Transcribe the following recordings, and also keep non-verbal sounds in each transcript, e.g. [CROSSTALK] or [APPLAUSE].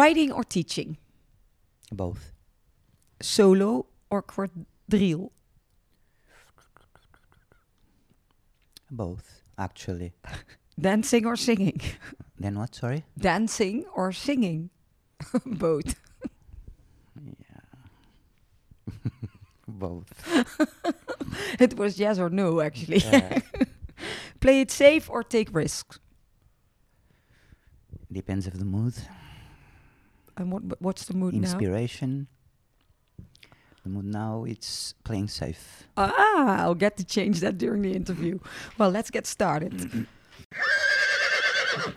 Writing or teaching? Both. Solo or quadrille? Both, actually. [LAUGHS] Dancing or singing? Then what, sorry? Dancing or singing? [LAUGHS] Both. Yeah. [LAUGHS] Both. It was yes or no, actually. Yeah. Play it safe or take risks? Depends of the mood. And what what's the mood now? Inspiration. The mood now, it's playing safe. Ah, I'll get to change that during the interview. Well, let's get started. [CLEARS THROAT]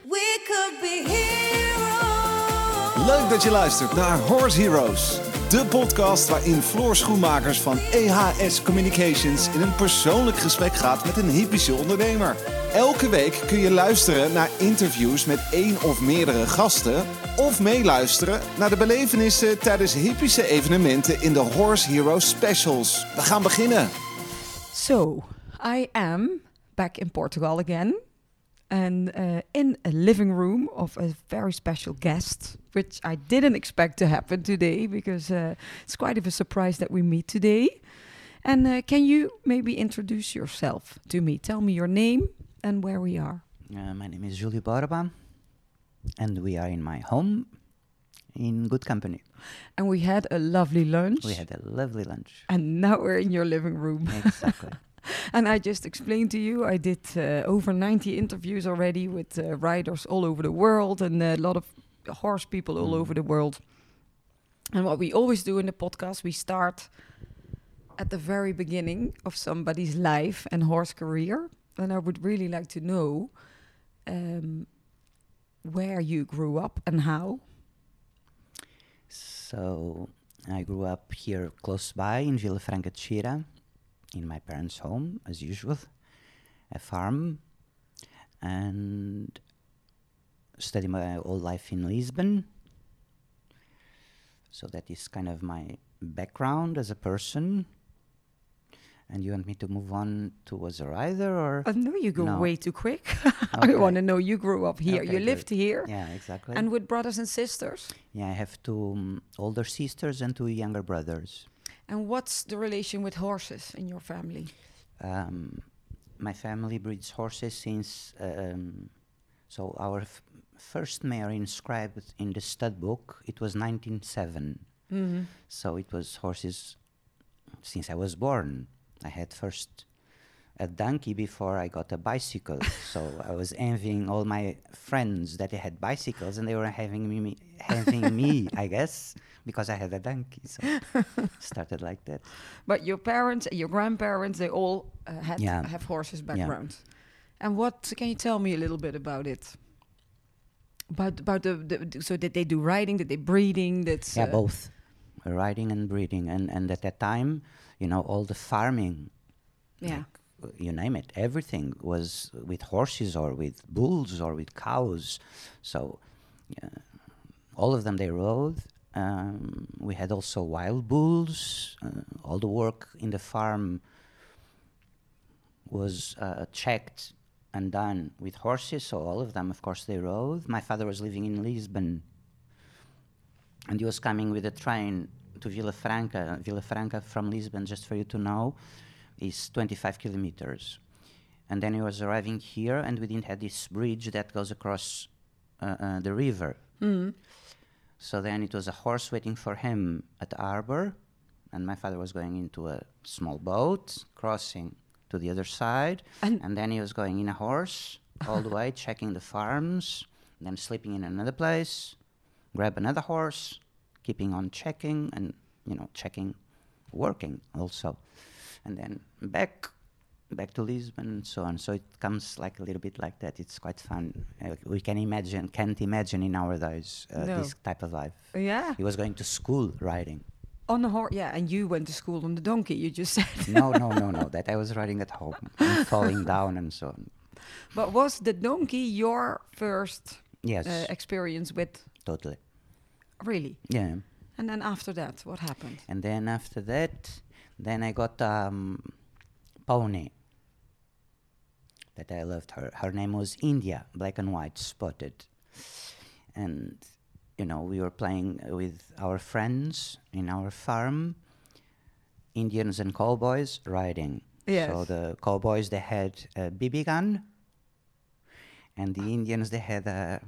We could be heroes. Leuk dat je luistert naar Horse Heroes. De podcast waarin Floor Schoenmakers van EHS Communications in een persoonlijk gesprek gaat met een hippische ondernemer. Elke week kun je luisteren naar interviews met één of meerdere gasten. Of meeluisteren naar de belevenissen tijdens hippische evenementen in de Horse Heroes Specials. We gaan beginnen. So, I am back in Portugal again and uh, in a living room of a very special guest, which I didn't expect to happen today because uh, it's quite of a surprise that we meet today. And uh, can you maybe introduce yourself to me? Tell me your name and where we are. Uh, my name is Julio Borba, and we are in my home in good company. And we had a lovely lunch. We had a lovely lunch. and now we're in your living room. Exactly. [LAUGHS] [LAUGHS] And I just explained to you, I did uh, over 90 interviews already with uh, riders all over the world and a lot of horse people all Mm. over the world. And what we always do in the podcast, we start at the very beginning of somebody's life and horse career. And I would really like to know um, where you grew up and how. So I grew up here close by in Vila Franca de Xira, in my parents' home, as usual, a farm, and studied my whole life in Lisbon. So that is kind of my background as a person. And you want me to move on to as a rider, or I know you go No. way too quick. [LAUGHS] I want to know you grew up here, Okay, you good. lived here, yeah, exactly. and with brothers and sisters. yeah, I have two um, older sisters and two younger brothers. And what's the relation with horses in your family? um, my family breeds horses since um, so our f- first mare inscribed in the stud book it was 1907 Mm-hmm. so it was horses since i was born i had first a donkey before i got a bicycle [LAUGHS] so i was envying all my friends that they had bicycles and they were having me, me having me i guess because i had a donkey so [LAUGHS] started like that But your parents, your grandparents, they all uh, had Yeah. have horses Yeah. background. And what can you tell me a little bit about it? About about the, the so did they do riding, Did they breeding, that's Yeah, uh, both riding and breeding, and and at that time, you know, all the farming, Yeah. like, you name it, everything was with horses or with bulls or with cows. So, yeah, all of them they rode. Um, we had also wild bulls. Uh, all the work in the farm was uh, checked and done with horses. So all of them, of course, they rode. My father was living in Lisbon and he was coming with a train to Vila Franca. Vila Franca from Lisbon, just for you to know, is 25 kilometers. And then he was arriving here, and we didn't have this bridge that goes across uh, uh, the river. So then it was a horse waiting for him at the harbor, and my father was going into a small boat, crossing to the other side, And- and, then he was going in a horse all the way, checking the farms, then sleeping in another place, grab another horse, keeping on checking and you know checking, working also, and then back back to Lisbon and so on. So it comes like a little bit like that. It's quite fun. Uh, we can imagine, can't imagine in nowadays uh, No. this type of life. yeah He was going to school riding. on the horse. Yeah, and you went to school on the donkey. You just said. No, no, no, no. That I was riding at home, and falling [LAUGHS] down and so on. but was the donkey your first Yes, uh, experience with? totally. Really? Yeah. And then after that, what happened? And then after that, then I got um, pony. That I loved her. Her name was India, black and white, spotted. And you know, we were playing with our friends in our farm, Indians and cowboys riding. Yes. So the cowboys they had a BB gun, and the Indians they had a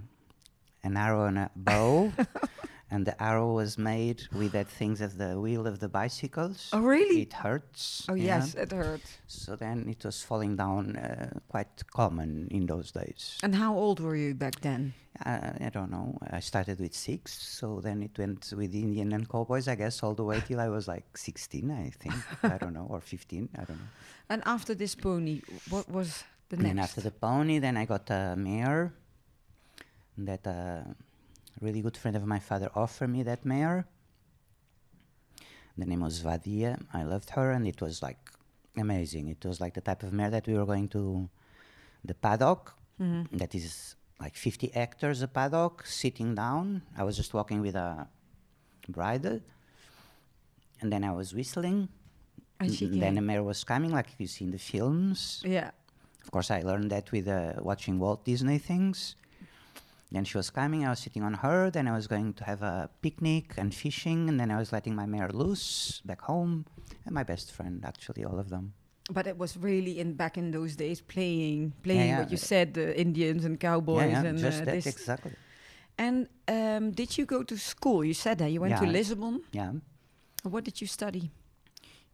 an arrow and a bow, [LAUGHS] and the arrow was made with that things of the wheel of the bicycles. Oh, really? It hurts. Oh yes, it hurts. So then it was falling down uh, quite common in those days. And how old were you back then? Uh, I don't know. I started with six, so then it went with Indian and cowboys, I guess, all the way till I was like 16, I think. [LAUGHS] I don't know, or 15, I don't know. And after this pony, what was the next? then after the pony, then I got a mare that a really good friend of my father offered me that mare. The name was Vadia. I loved her, and it was like amazing. It was like the type of mare that we were going to the paddock. Mm-hmm. that is like 50 hectares a paddock, sitting down. I was just walking with a bridle, and then I was whistling. And then the mare was coming, like you see in the films. yeah. Of course, I learned that with uh, watching Walt Disney things. Then she was coming, I was sitting on her, then I was going to have a picnic and fishing, and then I was letting my mare loose back home. And my best friend, actually, all of them. But it was really in back in those days playing, playing yeah, what you uh, said, the Indians and cowboys yeah, yeah, and just uh, that, this. exactly. And um, did you go to school? You said that you went to Lisbon. Yeah. What did you study?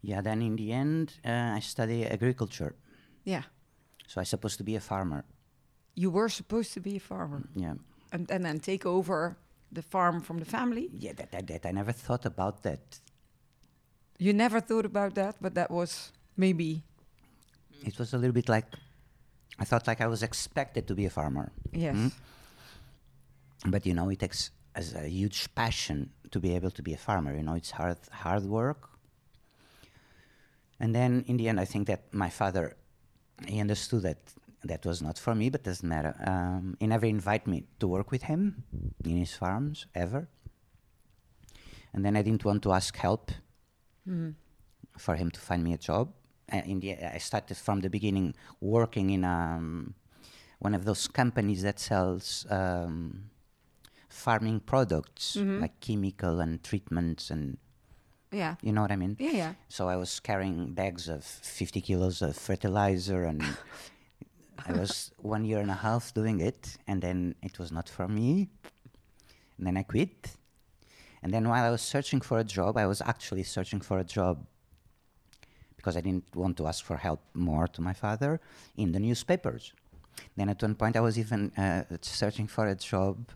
Yeah, then in the end, uh, I study agriculture. Yeah, So I was supposed to be a farmer. you were supposed to be a farmer, Yeah. And, and then take over the farm from the family. Yeah, that, that, that. I never thought about that. You never thought about that, but that was maybe It was a little bit like, I thought like I was expected to be a farmer. yes. Mm. But you know, it takes as a huge passion to be able to be a farmer. You know, it's hard, hard work. And then in the end, I think that my father, he understood that that was not for me, but doesn't matter. Um, he never invited me to work with him in his farms ever. And then I didn't want to ask help Mhm. for him to find me a job. Uh, in the, I started from the beginning working in um, one of those companies that sells um, farming products Mhm. like chemical and treatments and Yeah, you know what I mean. yeah, yeah. So I was carrying bags of 50 kilos of fertilizer and [LAUGHS] I was one year and a half doing it and then it was not for me. And then I quit. And then while I was searching for a job, I was actually searching for a job because I didn't want to ask for help more to my father in the newspapers. Then at one point I was even uh, searching for a job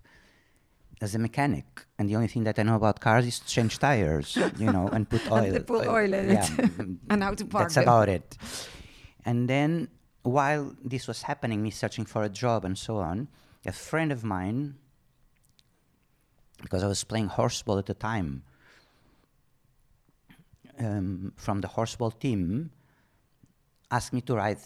as a mechanic, and the only thing that I know about cars is to change tires, you know, and put [LAUGHS] oil. to put oil in yeah, it. [LAUGHS] And how to park That's them. about it. And then while this was happening, me searching for a job and so on, a friend of mine, because I was playing horseball at the time, um, from the horseball team, asked me to ride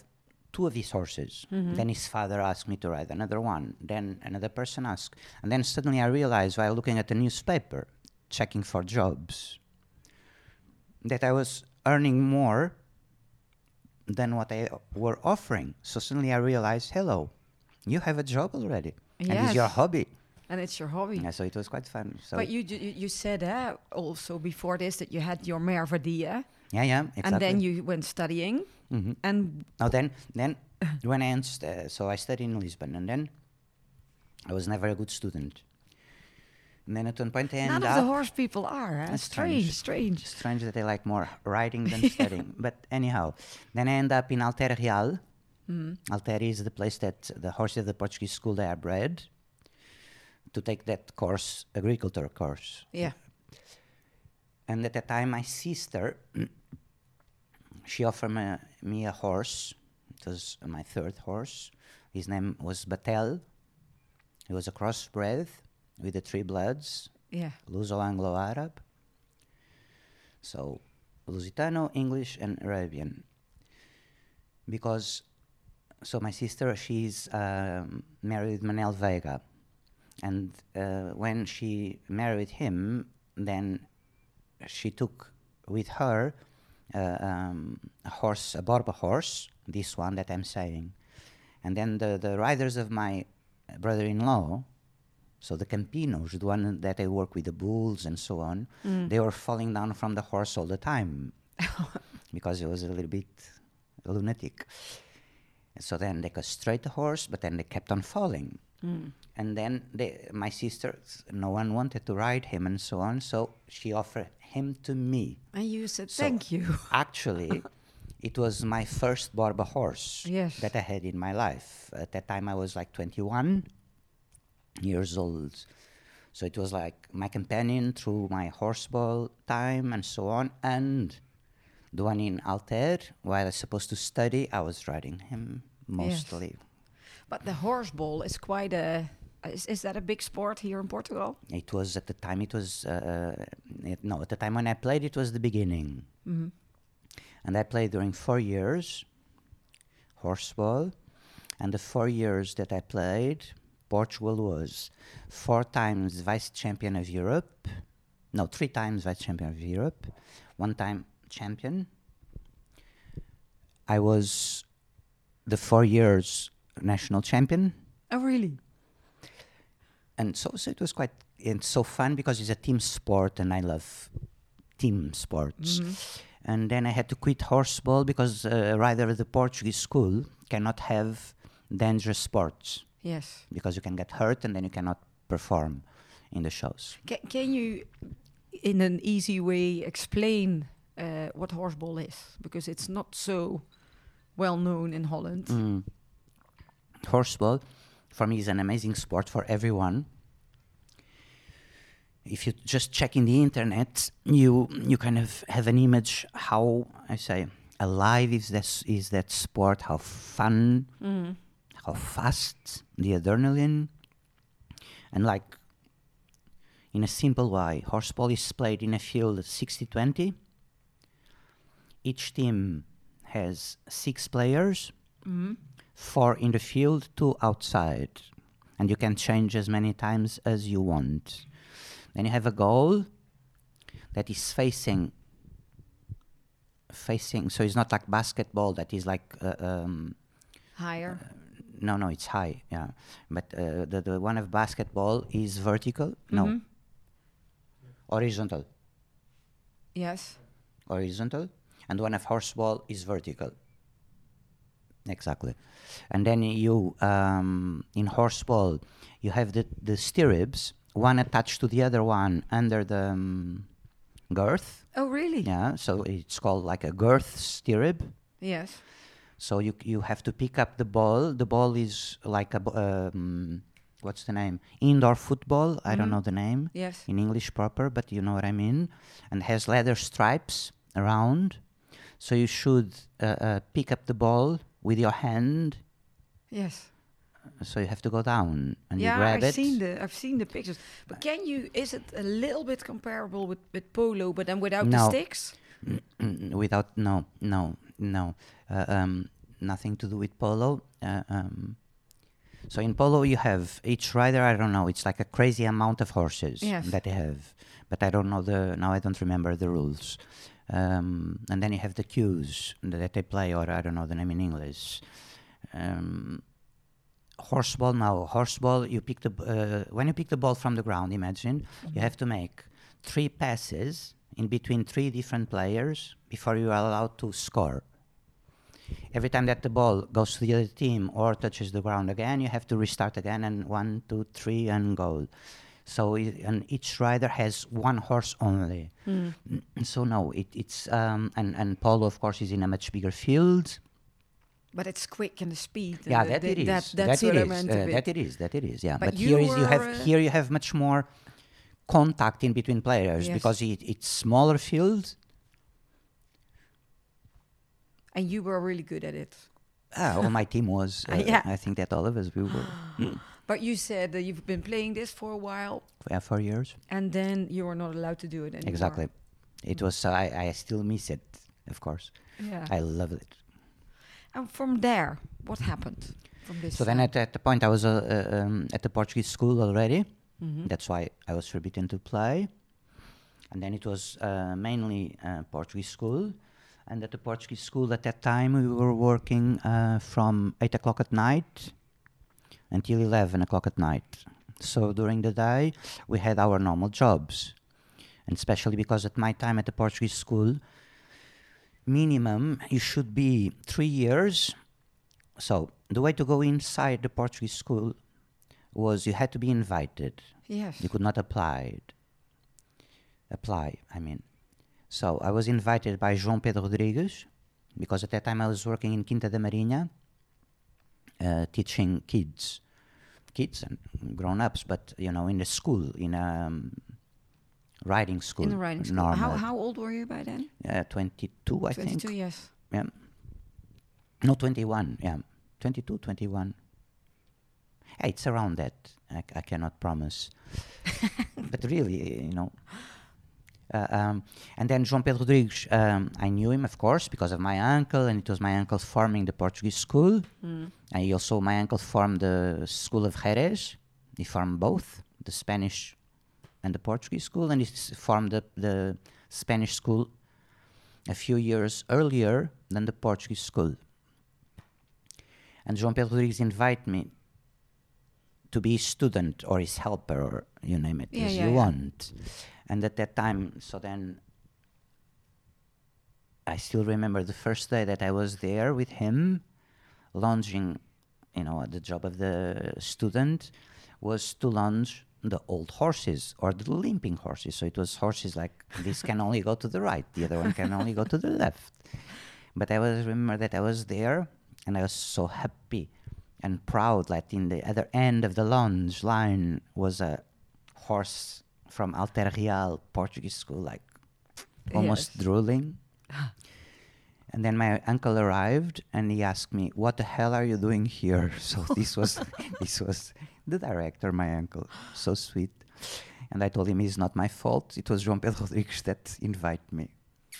two of his horses. Then his father asked me to ride another one. Then another person asked. And then suddenly I realized while looking at the newspaper, checking for jobs, that I was earning more than what I were offering. So suddenly I realized, hello, you have a job already. And it's your hobby. And it's your hobby. Yeah, so it was quite fun. So But you, you said uh, also before this that you had your mare Vadia, yeah, yeah, exactly. and then you went studying, Mhm. and Now then, then when I st- uh, so I studied in Lisbon, and then I was never a good student. And then at one point I none of the horse people are. Huh? Strange, strange. strange. strange that they like more riding than [LAUGHS] studying. But anyhow, then I end up in Alter Real. Mm. Alter is the place that the horses of the Portuguese school they are bred to take that course, agriculture course. Yeah. And at that time, my sister, [CLEARS THROAT] she offered me, me a horse. It was my third horse. His name was Batel. He was a crossbred with the three bloods, Yeah. Luso-Anglo-Arab. So, Lusitano, English, and Arabian. Because, so my sister, she's um, married Manel Veiga. And uh, when she married him, then she took with her uh, um, a horse, a Borba horse, this one that I'm saying. And then the, the riders of my brother-in-law, So the Campinos, the one that I work with the bulls and so on, Mm. they were falling down from the horse all the time [LAUGHS] because it was a little bit lunatic. So then they castrate the horse, but then they kept on falling. Mm. And then they, my sisters, no one wanted to ride him and so on, so she offered him to me. And you said So- thank you. [LAUGHS] Actually, it was my first Borba horse Yes. that I had in my life. At that time, I was like 21 years old. So it was like my companion through my horseball time and so on. And the one in Alter, while I was supposed to study, I was riding him mostly. But the horseball is quite a. Is, is that a big sport here in Portugal? It was at the time, it was, uh, it, no, at the time when I played, it was the beginning. Mm-hmm. And I played during four years horseball. And the four years that I played, Portugal was four times vice champion of Europe. No, three times vice champion of Europe, one time champion. I was the four years national champion. Oh, really? and so, so it was quite it's so fun because it's a team sport and I love team sports. And then I had to quit horseball because uh, a rider at the Portuguese school cannot have dangerous sports Yes. because you can get hurt and then you cannot perform in the shows. Can, can you, in an easy way, explain uh, what horseball is? Because it's not so well known in Holland. Mm. Horseball, for me, is an amazing sport for everyone. If you just check in the internet, you you kind of have an image how I say alive is this is that sport, how fun, Mm. How fast, the adrenaline, and like in a simple way, horseball is played in a field 60-20. Each team has six players Mm. four in the field, two outside. And you can change as many times as you want. Then you have a goal that is facing facing so it's not like basketball that is like uh, um, Higher. No no it's high yeah but uh, the, the one of basketball is vertical no Mhm. horizontal Yes. horizontal, and one of horseball is vertical. Exactly. And then you, um, in horseball, you have the, the stirrups, one attached to the other one under the um, girth. Oh, really? Yeah, so it's called like a girth stirrup. Yes. So you you have to pick up the ball. The ball is like a um, what's the name? Indoor football. I don't Mhm. know the name Yes. in English proper, but you know what I mean, and has leather stripes around. So you should uh, uh, pick up the ball with your hand. Yes. So you have to go down and yeah, you grab I've it. seen the I've seen the pictures. But can you? Is it a little bit comparable with, with polo, but then without the sticks? Mm, without no no no uh, um, nothing to do with polo. Uh, um, so in polo you have each rider. I don't know. It's like a crazy amount of horses Yes. that they have, but I don't know the now. I don't remember the rules. Um, and then you have the cues that they play, or I don't know the name in English. Um, horseball now. Horseball. You pick the uh, when you pick the ball from the ground. Imagine you have to make three passes in between three different players before you are allowed to score. Every time that the ball goes to the other team or touches the ground again, you have to restart again and one, two, three, and goal. So i- and each rider has one horse only. So no, it, it's um, and and polo of course is in a much bigger field. But it's quick and the speed. and Yeah, the- that the- it is. That, that's that what I meant uh, that it is. That it is. Yeah, But but, here is you have uh, here you have much more contact in between players Yes. because it, it's smaller field. And you were really good at it. Ah, all my team was. [LAUGHS] Uh, Uh, yeah. I think that all of us we were [GASPS] But you said that you've been playing this for a while, for yeah, four years. and then you were not allowed to do it anymore. Exactly. It was. Uh, I I still miss it, of course. Yeah. I love it. and from there, what happened? From this. So then at, at the point I was uh, uh, um, at the Portuguese school already. Mhm. That's why I was forbidden to play. And then it was uh, mainly uh, Portuguese school. And at the Portuguese school at that time, we were working uh, from 8 o'clock at night until 11 o'clock at night. So during the day, we had our normal jobs. And especially because at my time at the Portuguese school, minimum you should be three years. So the way to go inside the Portuguese school was you had to be invited. Yes. You could not apply. Apply, I mean. So I was invited by João Pedro Rodrigues because at that time I was working in Quinta da Marinha, uh, teaching kids, kids and grown-ups, but you know, in a school, in a um, riding school. In the riding school. How, normal. how old were you by then? Uh, 22, I think. 22, think. yes. Yeah. No, 21. Yeah. 22, 21. Yeah, it's around that. I, I cannot promise. [LAUGHS] but really, you know. Uh, um, and then João Pedro Rodrigues, um, I knew him, of course, because of my uncle, and it was my uncle forming the Portuguese school. And he also, my uncle formed the school of Jerez. He formed both, the Spanish and the Portuguese school, and he formed the, the Spanish school a few years earlier than the Portuguese school. And João Pedro Rodrigues invited me to be his student or his helper or you name it Yeah, as yeah, you yeah. want. And at that time, so then I still remember the first day that I was there with him, launching, you know, the job of the student was to launch the old horses or the limping horses. So it was horses like this can only go to the right, the other one can only go to the left. But I was remember that I was there and I was so happy and proud that in the other end of the lounge line was a horse from Alter Real Portuguese school, like almost Yes. drooling. [GASPS] And then my uncle arrived and he asked me, "What the hell are you doing here?" [LAUGHS] So this was [LAUGHS] this was the director, my uncle, so sweet. And I told him it's not my fault. It was João Pedro [LAUGHS] Rodrigues that invited me.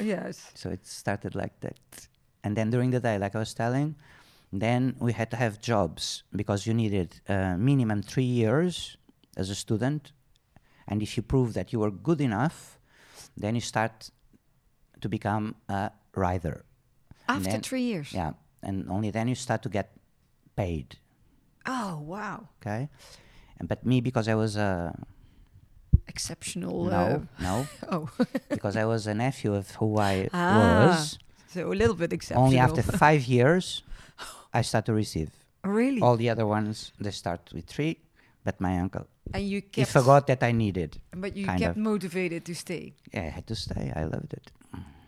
Yes. So it started like that. And then during the day, like I was telling, then we had to have jobs because you needed uh, minimum three years as a student. And if you prove that you were good enough, then you start to become a rider. After then- three years. Yeah. And only then you start to get paid. Oh, wow. Okay. And, but me, because I was a. Exceptional. no, no. Uh, [LAUGHS] oh. [LAUGHS] because I was a nephew of who I Ah, was. so a little bit exceptional. Only after [LAUGHS] five years, I start to receive. really? All the other ones, they start with three, but my uncle, and you he forgot that I needed. But you kept of. motivated to stay. Yeah, I had to stay. I loved it.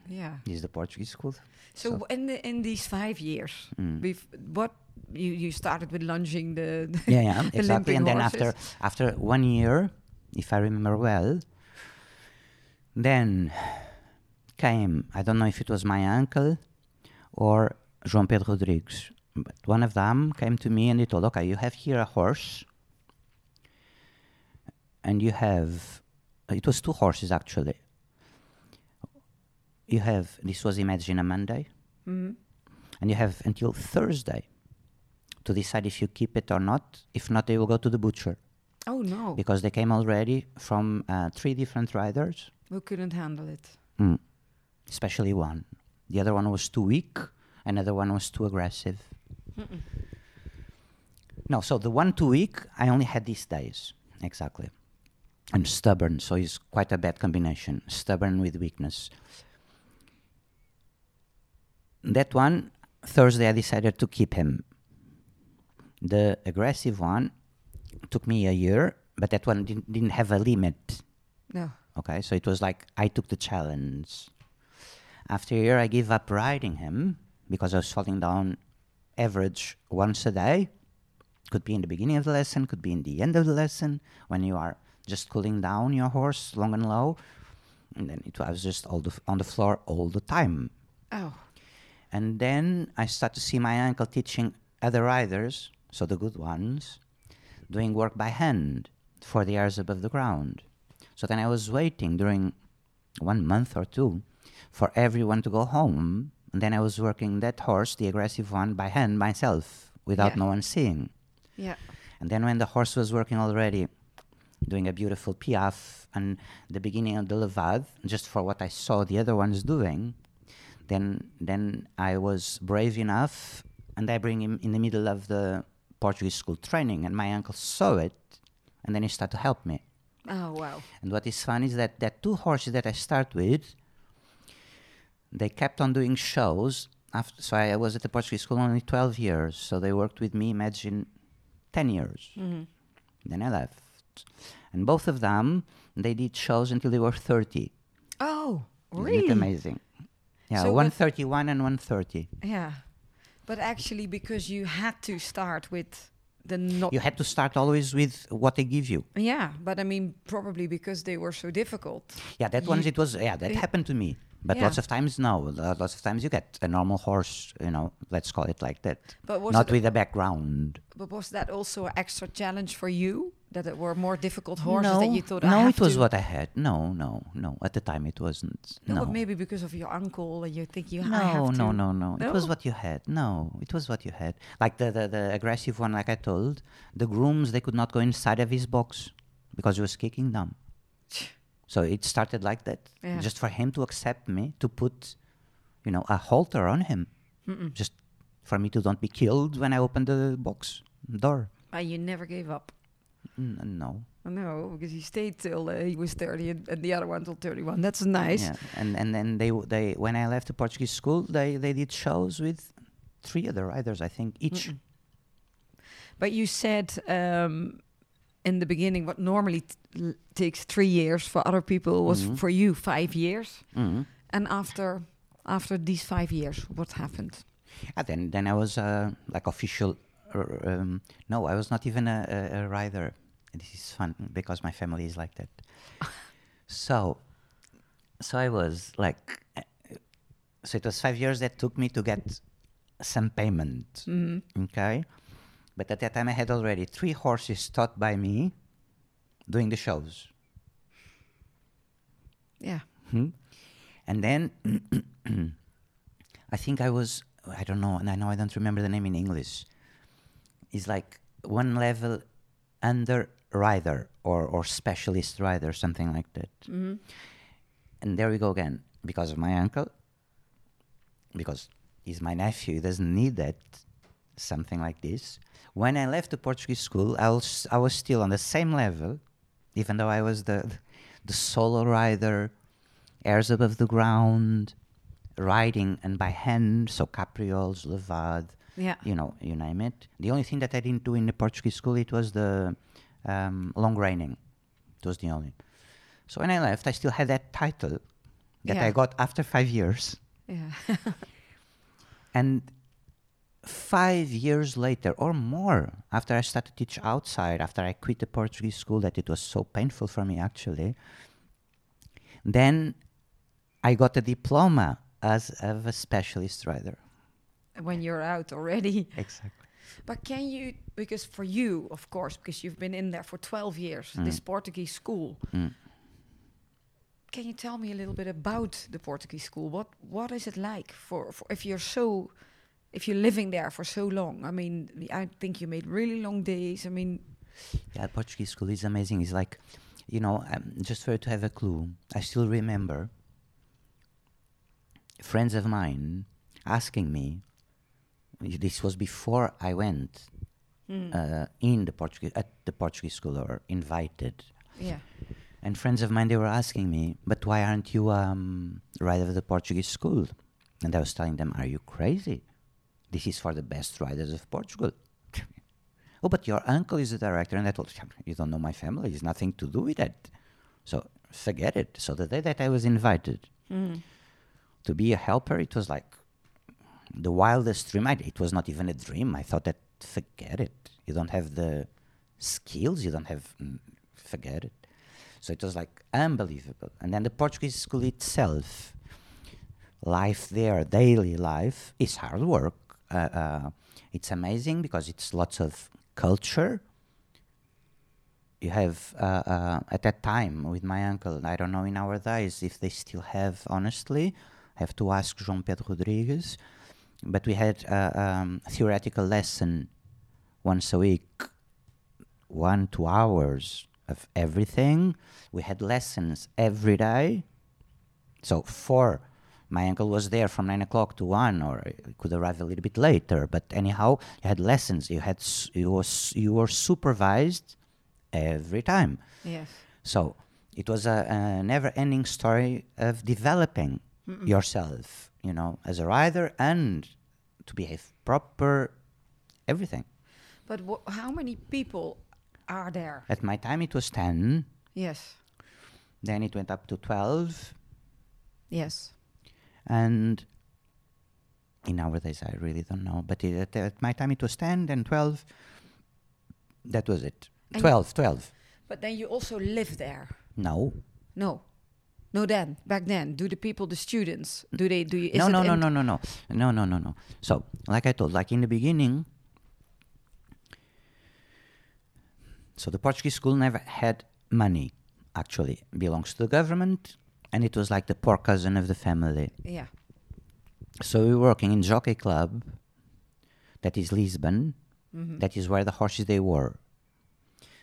Yeah. Is the Portuguese school. So, So- in the, in these five years, Mm. what you you started with lunging the, the [LAUGHS] Yeah, yeah, the exactly. And then after after one year, if I remember well, then came I don't know if it was my uncle or João Pedro Rodrigues, but one of them came to me and he told, "Okay, you have here a horse, and you have it was two horses actually. You have this was imagine a Monday, Mhm. and you have until Thursday." To decide if you keep it or not. If not, they will go to the butcher Oh no, because they came already from uh, three different riders, we couldn't handle it. mm. especially one. The other one was too weak, another one was too aggressive. No, so the one too weak, I only had these days, exactly. And stubborn, so it's quite a bad combination. Stubborn with weakness. That one, Thursday, I decided to keep him. The aggressive one took me a year, but that one didn't, didn't have a limit. No. Okay, so it was like I took the challenge. After a year, I gave up riding him because I was falling down average once a day. Could be in the beginning of the lesson, could be in the end of the lesson when you are just cooling down your horse long and low. And then it was just all the, f- on the floor all the time. Oh. And then I start to see my uncle teaching other riders, so the good ones, doing work by hand for the airs above the ground. So then I was waiting during one month or two for everyone to go home. And then I was working that horse, the aggressive one, by hand myself without Yeah. no one seeing. Yeah. And then when the horse was working already, doing a beautiful piaffe and the beginning of the levade, just for what I saw the other ones doing, then then I was brave enough and I bring him in the middle of the Portuguese school training and my uncle saw it and then he started to help me. Oh wow. And what is fun is that that two horses that I start with, they kept on doing shows. After, so I was at the Portuguese school only 12 years. So they worked with me, imagine, 10 years. Mm-hmm. Then I left. And both of them, they did shows until they were 30. Oh, Isn't really? it amazing? Yeah, So one with- 31 and 130. Yeah. But actually, because you had to start with the not. You had to start always with what they give you. yeah, but I mean, probably because they were so difficult. Yeah, that one it was. Yeah, that happened to me. But Yeah. lots of times, no. Lots of times you get a normal horse. You know, let's call it like that. But was Not it- with a background. But was that also an extra challenge for you? That it were more difficult horses no, that you thought? I no, it was to- what I had. No, no, no. At the time, it wasn't. No, No, but maybe because of your uncle, and you think you no, have to. no, no, no. It was what you had. No, it was what you had. Like the, the the aggressive one, like I told, the grooms they could not go inside of his box because he was kicking them. So it started like that, Yeah. just for him to accept me, to put, you know, a halter on him, just for me to don't be killed when I opened the box door. And you never gave up. N- no. No, because he stayed till uh, he was 30 and, and the other one till 31. That's nice. Yeah, and and then they w- they when I left the Portuguese school, they they did shows with three other riders, I think each. But you said um, in the beginning what normally t- l- takes three years for other people was Mhm. for you five years. Mhm. And after after these five years, what happened? Yeah, then then I was uh, like official. Uh, um, no, I was not even a, a, a rider. This is fun because my family is like that. [LAUGHS] so, so I was like, uh, so it was five years that took me to get some payment. Okay, but at that time I had already three horses taught by me, doing the shows. Yeah. Hmm? And then [CLEARS THROAT] I think I was, I don't know, and I know I don't remember the name in English. It's like one level under rider or, or specialist rider, something like that. And there we go again, because of my uncle, because he's my nephew, he doesn't need that, something like this. When I left the Portuguese school, I was, I was still on the same level, even though I was the, the solo rider, airs above the ground, riding and by hand, so caprioles, levade, Yeah. you know, you name it. The only thing that I didn't do in the Portuguese school, it was the um, long reining. It was the only. So when I left, I still had that title that Yeah. I got after five years. Yeah. [LAUGHS] And five years later or more, after I started to teach outside, after I quit the Portuguese school, that it was so painful for me actually, then I got a diploma as of a specialist writer when you're out already. [LAUGHS] Exactly. But can you, because for you, of course, because you've been in there for 12 years, this Portuguese school, Mm. can you tell me a little bit about the Portuguese school? What What is it like for, for if you're so, if you're living there for so long? I mean, I think you made really long days. I mean, Yeah, Portuguese school is amazing. It's like, you know, um, just for you to have a clue, I still remember friends of mine asking me. This was before I went uh, in the Portuguese at the Portuguese school or invited. yeah, And friends of mine, they were asking me, but why aren't you um, rider of the Portuguese school? And I was telling them, are you crazy? This is for the best riders of Portugal. [LAUGHS] oh, but your uncle is the director. And I told him, you don't know my family. It's nothing to do with that. So forget it. So the day that I was invited to be a helper, it was like the wildest dream. I, it was not even a dream. I thought that forget it. You don't have the skills. You don't have mm, forget it. So it was like unbelievable. And then the Portuguese school itself, life there, daily life, is hard work. Uh, uh, it's amazing because it's lots of culture. You have uh, uh, at that time with my uncle. I don't know in our days if they still have. Honestly, I have to ask João Pedro Rodrigues. But we had uh, um, theoretical lesson once a week, one two hours of everything. We had lessons every day. So four, my uncle was there from nine o'clock to one, or could arrive a little bit later. But anyhow, you had lessons. You had you was you were supervised every time. Yes. So it was a, a never-ending story of developing yourself, you know, as a rider and to behave proper, everything. But wh- how many people are there? At my time, it was ten. Yes. Then it went up to twelve, Yes. And in nowadays I really don't know. But it, at, at my time, it was ten, then twelve. That was it. And- 12, 12. But then you also live there. No, No. No, then back then, do the people, the students, do they do? You, is no, it no, no, no, no, no, no, no, no, no. So, like I told, like in the beginning, so the Portuguese school never had money. Actually, belongs to the government, and it was like the poor cousin of the family. Yeah. So we were working in Jockey Club, that is Lisbon. Mm-hmm. That is where the horses they were,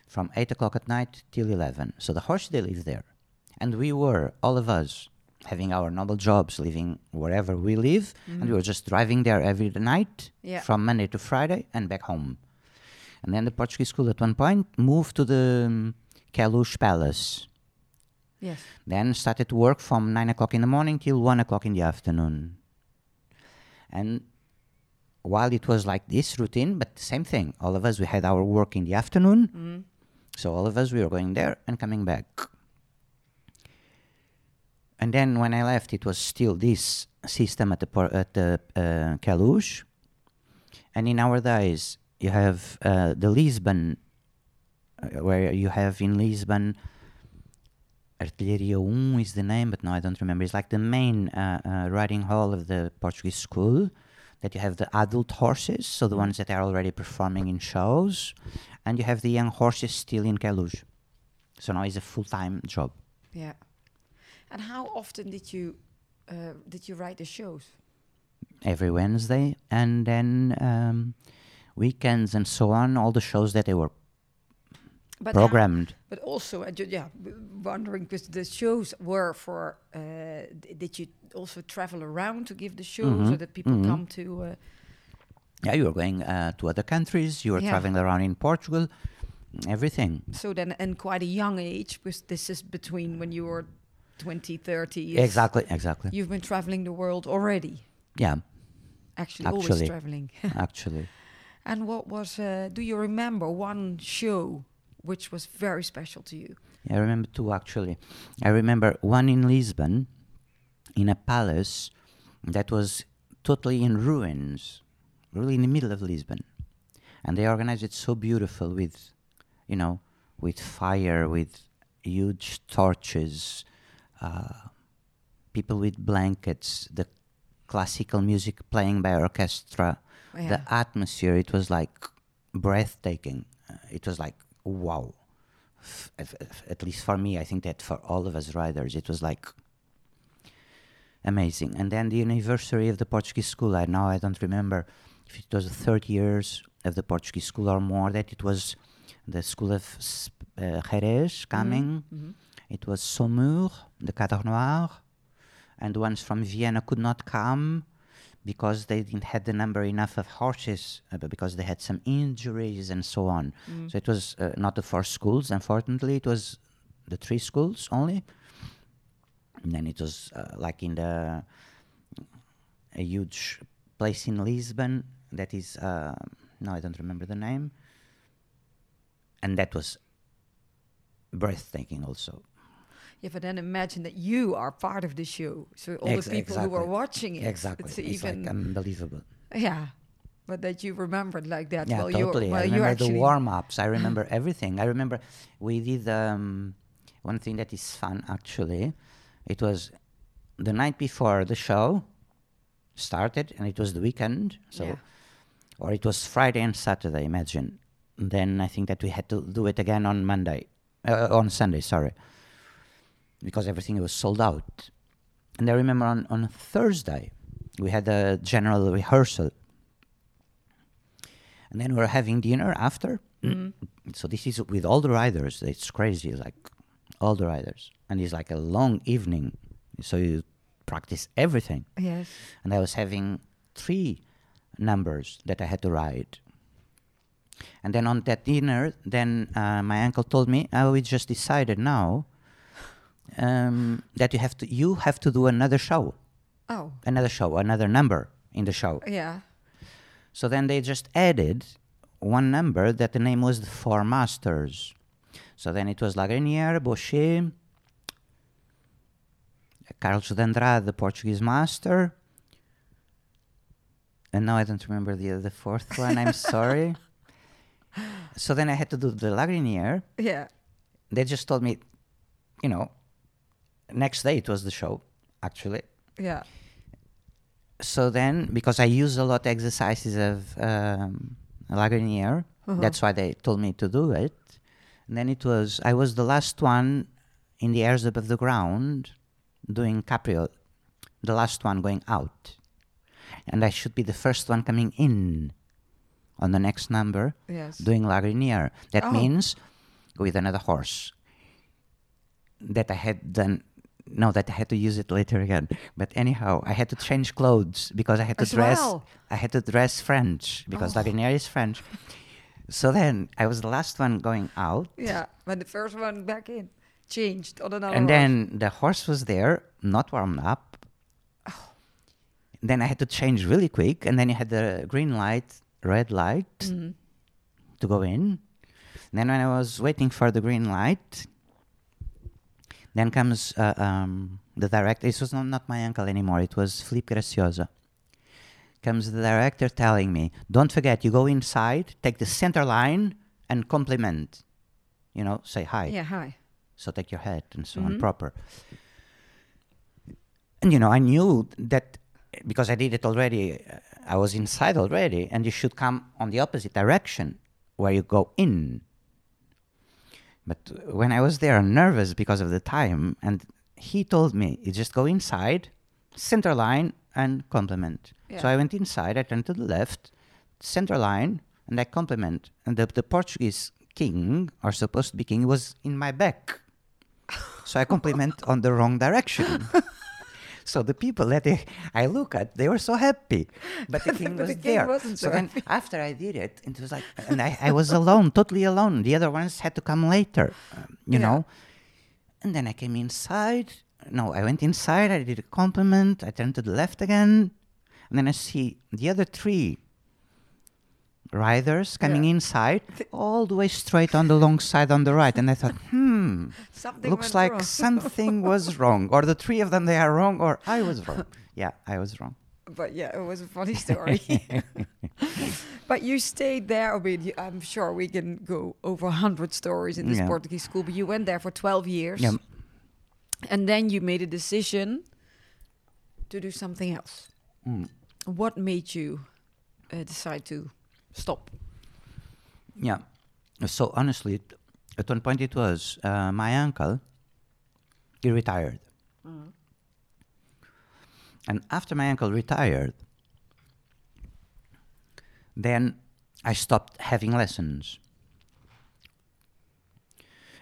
from eight o'clock at night till eleven. So the horses they live there, and we were all of us having our normal jobs, living wherever we live, and we were just driving there every night Yeah. from Monday to Friday and back home. And then the Portuguese school at one point moved to the um, Queluz Palace. Yes. Then started to work from nine o'clock in the morning till one o'clock in the afternoon. And while it was like this routine, but the same thing, all of us we had our work in the afternoon. So all of us we were going there and coming back. And then when I left, it was still this system at the por- at the uh, Queluz. And in our days, you have uh, the Lisbon, uh, where you have in Lisbon Artilharia 1 is the name, but no, I don't remember. It's like the main uh, uh, riding hall of the Portuguese school. That you have the adult horses, so the ones that are already performing in shows, and you have the young horses still in Queluz. So now it's a full time job. Yeah. And how often did you uh, did you write the shows? Every Wednesday, and then um, weekends and so on, all the shows that they were But programmed. but also, uh, yeah, wondering because the shows were for. Uh, did you also travel around to give the shows, so Mhm, that people mhm. come to? Uh, Yeah, you were going uh, to other countries, you were Yeah. traveling around in Portugal, everything. so then, in quite a young age, because this is between when you were 20, 30. Exactly, exactly. You've been traveling the world already. Yeah, Actually, always traveling. [LAUGHS] actually. and what was? Uh, do you remember one show which was very special to you? I remember two actually. I remember one in Lisbon, in a palace that was totally in ruins, really in the middle of Lisbon, and they organized it so beautiful with, you know, with fire, with huge torches, uh, people with blankets, the classical music playing by orchestra, Yeah. the atmosphere. It was like breathtaking. Uh, it was like wow at, at least for me, I think that for all of us riders, it was like amazing. And then the anniversary of the Portuguese school, I now I don't remember if it was 30 years of the Portuguese school or more, that it was the school of uh, Jerez coming. Mhm. It was Saumur, the Cadre Noir, and the ones from Vienna could not come because they didn't have the number enough of horses, uh, but because they had some injuries and so on. Mm. So it was uh, not the four schools, unfortunately, it was the three schools only. And then it was uh, like in the a huge place in Lisbon that is uh, no, I don't remember the name. And that was breathtaking also. Yeah, but then imagine that you are part of the show. So all Ex- the people who are watching it. Exactly. It's It's, even like unbelievable. yeah. But that you remembered like that. Yeah, totally. I remember the warm ups. I remember [LAUGHS] everything. I remember we did um, one thing that is fun actually. It was the night before the show started, and it was the weekend. So, Yeah. or it was Friday and Saturday. Imagine. Then I think that we had to do it again on Monday, uh, on Sunday. Sorry, because everything was sold out. And I remember on on Thursday we had a general rehearsal and then we were having dinner after. Mhm. So this is with all the riders. It's crazy, like all the riders, and it's like a long evening. So you practice everything. Yes. And I was having three numbers that I had to ride. And then on that dinner, then uh, my uncle told me, "Oh, we just decided now um, that you have to you have to do another show, Oh, another show, another number in the show." yeah. So then they just added one number that the name was the Four Masters. So then it was Lagrenière, Baucher, Carlos de Andrade, the Portuguese master. And now I don't remember the the fourth one. I'm [LAUGHS] sorry. So then I had to do the La Guérinière. Yeah. They just told me, you know, next day it was the show, actually. Yeah. so then because i use a lot of exercises of um, La Guérinière, that's why they told me to do it and then it was i was the last one in the airs above the ground doing capriole the last one going out and i should be the first one coming in on the next number Yes. doing La Guérinière. that Oh. means with another horse that i had done no that i had to use it later again but anyhow i had to change clothes because i had to As dress well. i had to dress french because oh. La Guérinière is french so then i was the last one going out Yeah. But the first one back in changed oh, on another. and horse. then the horse was there not warmed up Oh. then i had to change really quick and then you had the green light red light mm-hmm. to go in then when i was waiting for the green light then comes uh, um, the director. This was not, not my uncle anymore. It was Felipe Graciosa. Comes the director telling me don't forget you go inside take the center line and compliment. You know say hi. Yeah. Hi. so take your head and so on proper. And you know i knew that because i did it already uh, i was inside already and you should come on the opposite direction where you go in but when i was there nervous because of the time and he told me you just go inside center line and compliment so i went inside i turned to the left center line and i compliment and the, the portuguese king or supposed to be king was in my back. So I compliment [LAUGHS] on the wrong direction. So the people that I, I look at, they were so happy, but the [LAUGHS] king But was the king there. so then after I did it, it was like, and I, I was alone, [LAUGHS] totally alone. The other ones had to come later, um, you Yeah. know. And then I came inside. No, I went inside. I did a compliment. I turned to the left again, and then I see the other three riders coming Yeah. inside, [LAUGHS] all the way straight on the long side on the right. And I thought, [LAUGHS] hmm, Something looks like wrong. [LAUGHS] something was wrong, or the three of them they are wrong, or I was wrong. Yeah, I was wrong. But yeah, it was a funny story. but you stayed there. I mean, I'm sure we can go over a hundred stories in this Yeah. Portuguese school. But you went there for 12 years, Yeah, and then you made a decision to do something else. Mm. What made you uh, decide to stop? yeah. So honestly, at one point it was uh, my uncle. He retired, and after my uncle retired, then I stopped having lessons.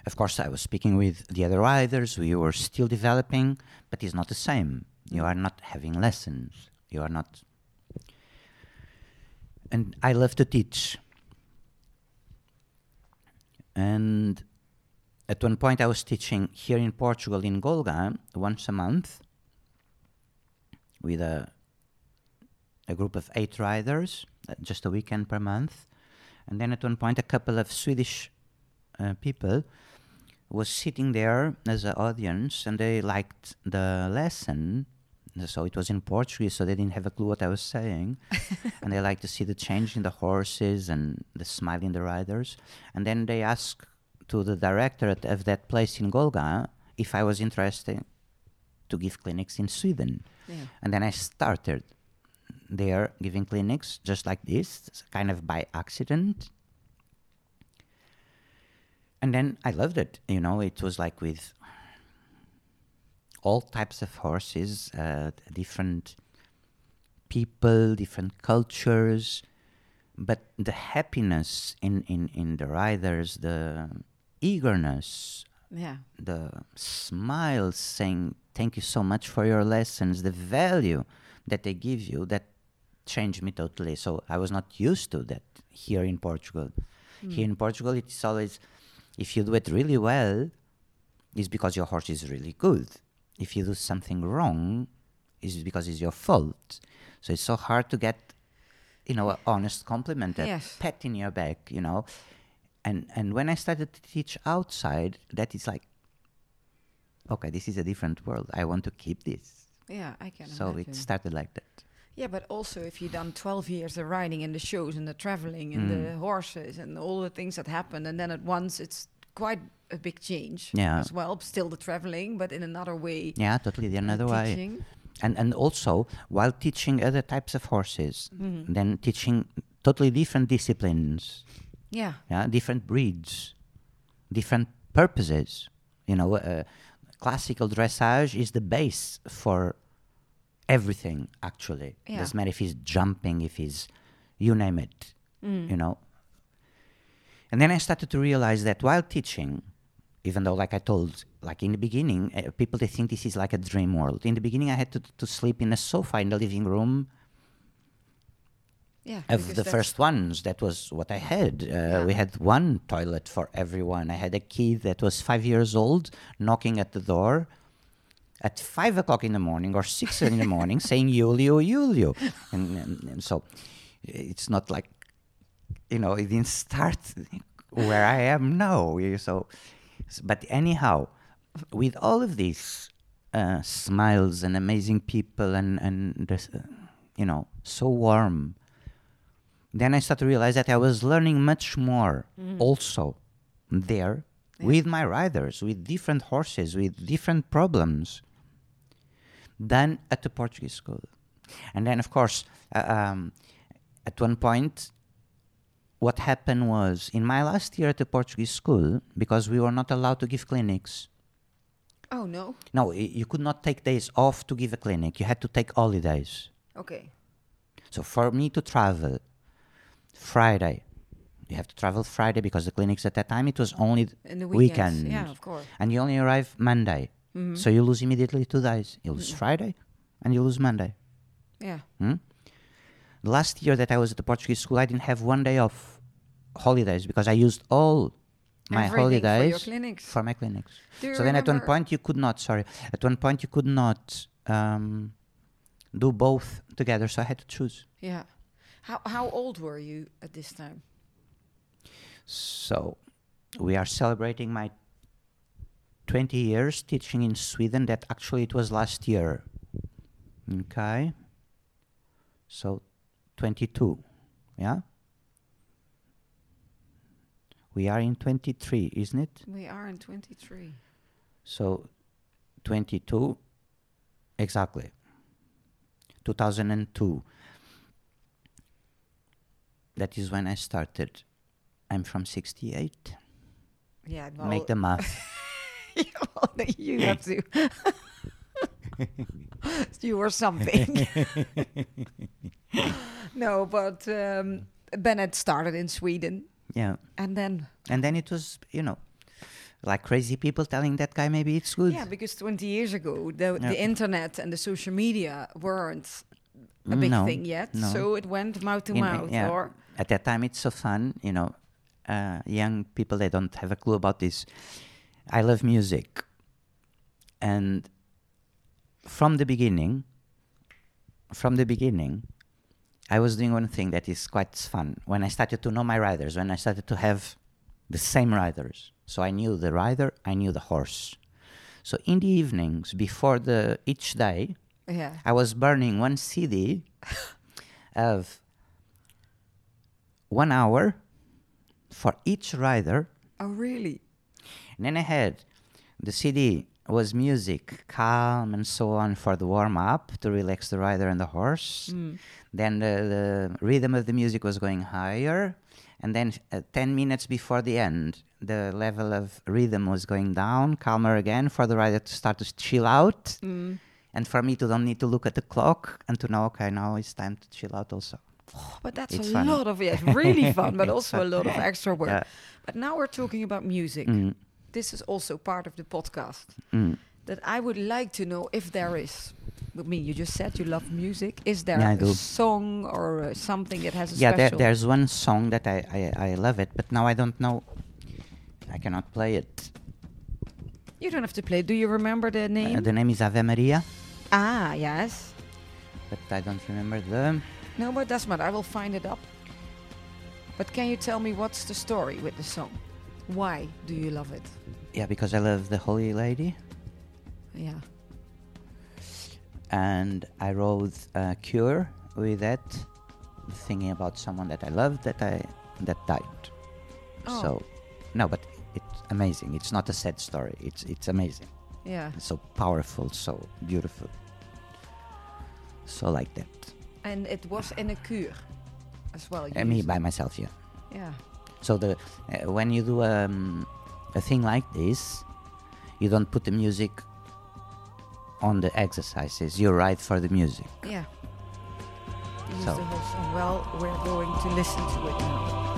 Of course, I was speaking with the other riders. We were still developing, but it's not the same. You are not having lessons. You are not. And I love to teach. And at one point, I was teaching here in Portugal, in Golegã, once a month with a, a group of eight riders, uh, just a weekend per month. And then at one point, a couple of Swedish uh, people was sitting there as an audience and they liked the lesson. So it was in Portuguese, so they didn't have a clue what I was saying. [LAUGHS] and they liked to see the change in the horses and the smile in the riders. And then they asked to the director at- of that place in Golegã if I was interested to give clinics in Sweden. Yeah. And then I started there giving clinics just like this, kind of by accident. And then I loved it. You know, it was like with all types of horses, uh, different people, different cultures, but the happiness in, in, in the riders, the eagerness, Yeah. the smiles saying thank you so much for your lessons, the value that they give you that changed me totally. So I was not used to that here in Portugal. Here in Portugal, it's always if you do it really well, it's because your horse is really good. If you do something wrong, it's because it's your fault. So it's so hard to get, you know, an honest compliment, a Yes. pat in your back, you know. And and when I started to teach outside, that is like, okay, this is a different world. I want to keep this. Yeah, I can so imagine. it started like that. Yeah, but also if you've done 12 years of riding and the shows and the traveling and the Mm. horses and all the things that happen, and then at once it's quite a big change Yeah. as well. Still the traveling, but in another way. Yeah, totally the another way. and and also while teaching other types of horses Mm-hmm. then teaching totally different disciplines Yeah. yeah different breeds different purposes you know uh, classical dressage is the base for everything actually Yeah. doesn't matter if he's jumping if he's you name it Mm. you know and then i started to realize that while teaching even though like i told like in the beginning uh, people they think this is like a dream world in the beginning i had to, to sleep in a sofa in the living room Yeah. of the first ones that was what i had uh, Yeah. we had one toilet for everyone i had a kid that was five years old knocking at the door at five o'clock in the morning or six in the morning [LAUGHS] saying Julio, Julio. And, and, and so it's not like, you know, it didn't start where I am now. So, but anyhow, with all of these uh, smiles and amazing people and, and this, uh, you know, so warm, then I started to realize that I was learning much more also there with my riders, with different horses, with different problems than at the Portuguese school. And then, of course, uh, um, at one point, what happened was in my last year at the Portuguese school, because we were not allowed to give clinics. Oh, no. No, you could not take days off to give a clinic. You had to take holidays. Okay. So for me to travel Friday, you have to travel Friday because the clinics at that time it was only In the weekends. weekend. Yeah, of course. And you only arrive Monday. So you lose immediately two days. You lose Friday and you lose Monday. Yeah. Hmm? Last year that I was at the Portuguese school, I didn't have one day of holidays because I used all my Everything for holidays clinics. for my clinics. So then at one point you could not, sorry, at one point you could not um, do both together. So I had to choose. Yeah. How, how old were you at this time? So we are celebrating my 20 years teaching in Sweden. That actually it was last year. Okay. So 22. Yeah. We are in 23, isn't it? We are in 23. So 22 exactly. 2002. That is when I started. I'm from 68. Yeah, well, Make the math. [LAUGHS] you have to. [LAUGHS] [LAUGHS] you were something. No, but um, Bennett started in Sweden, yeah. and then And then it was, you know, like crazy people telling that guy maybe it's good. yeah, because 20 years ago the Yeah. the internet and the social media weren't a big No, thing yet, no. so it went mouth to In- mouth. yeah. Or At that time, it's so fun, you know. Uh, young people, they don't have a clue about this. I love music. And from the beginning, from the beginning, I was doing one thing that is quite fun. When I started to know my riders, when I started to have the same riders. So I knew the rider, I knew the horse. So in the evenings, before the each day, yeah, I was burning one CD [LAUGHS] of one hour for each rider. oh really? And then I had the CD was music, calm and so on for the warm up to relax the rider and the horse. Mm. Then the, the rhythm of the music was going higher. And then uh, 10 minutes before the end, the level of rhythm was going down, calmer again for the rider to start to chill out. And for me to don't need to look at the clock and to know, okay, now it's time to chill out also. But that's It's a fun. lot of yeah, really [LAUGHS] fun, but also a lot of extra work. Yeah. But now we're talking about music. Mm, This is also part of the podcast. mm. That I would like to know if there is I mean, you just said you love music. Is there Yeah, a song or uh, something that has a yeah, there, there's one song that I, I, I love it, but now I don't know. I cannot play it. you don't have to play. Do you remember the name? Uh, the name is Ave Maria, ah, yes. but I don't remember the. No, but doesn't matter. I will find it up. But can you tell me what's the story with the song? Why do you love it? Yeah, because I love the Holy Lady, Yeah. and I wrote a kür with that, thinking about someone that I loved that I that died. Oh. So, no, but it's amazing. It's not a sad story. It's it's amazing. Yeah. It's so powerful, so beautiful. So like that. And it was in a kür as well. you And me by myself, yeah. Yeah. So the uh, when you do um, a thing like this, you don't put the music on the exercises. You write for the music. Yeah. Use So- the whole song. Well, we're going to listen to it now.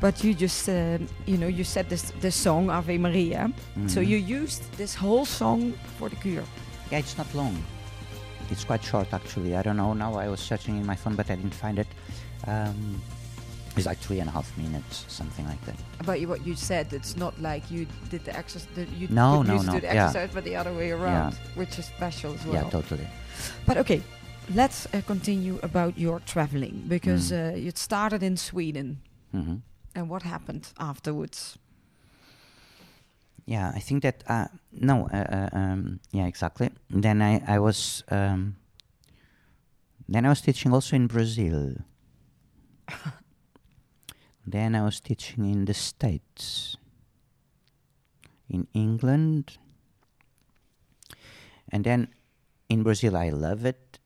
But you just, uh, you know, you said this the song Ave Maria. So Mhm. you used this whole song for the kür. Yeah, it's not long. It's quite short actually. I don't know now. I was searching in my phone, but I didn't find it. Um, it's like three and a half minutes, something like that. But you, what you said, it's not like you did the exercise. You No, you no, used to no, do the yeah. exercise, but the other way around, which is special as well. Yeah, totally. But okay, let's uh, continue about your traveling because Mm. uh, it started in Sweden. hmm And what happened afterwards? Yeah, I think that uh, no, uh, uh, um, yeah, exactly. Then I I was um, then I was teaching also in Brazil. [LAUGHS] then I was teaching in the States, in England, and then in Brazil I love it,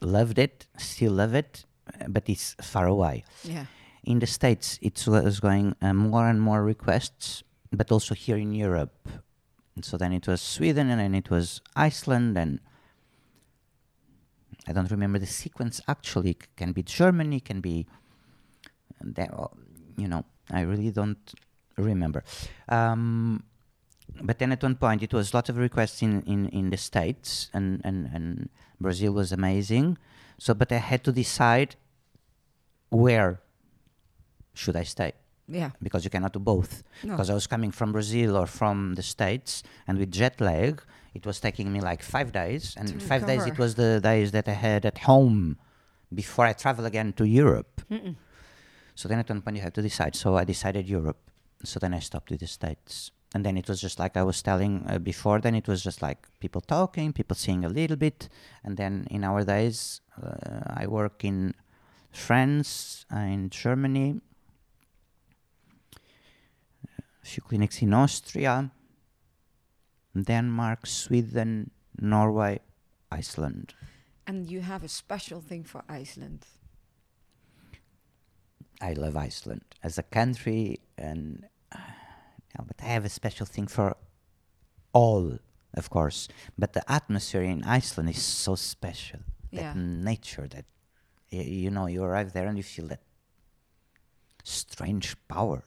loved it, still love it, but it's far away Yeah. In the states it was going uh, more and more requests but also here in europe. And so then it was sweden and then it was iceland and i don't remember the sequence actually. C- can be germany can be that, you know i really don't remember. Um, but then at one point it was a lot of requests in, in, in the states and, and, and brazil was amazing. So but i had to decide where should I stay? Yeah. Because you cannot do both. No. Because I was coming from Brazil or from the States, and with jet lag, it was taking me like five days. And To five days, it was the days that I had at home before I travel again to Europe. Mm-mm. So then at one point, you have to decide. So I decided Europe. So then I stopped with the States. And then it was just like I was telling uh, before, then it was just like people talking, people seeing a little bit. And then in our days, uh, I work in France, uh, in Germany, a few clinics in Austria, Denmark, Sweden, Norway, Iceland. And you have a special thing for Iceland. I love Iceland as a country, and uh, but I have a special thing for all, of course. But the atmosphere in Iceland is so special. Yeah. That nature, that y- you know, you arrive there and you feel that strange power.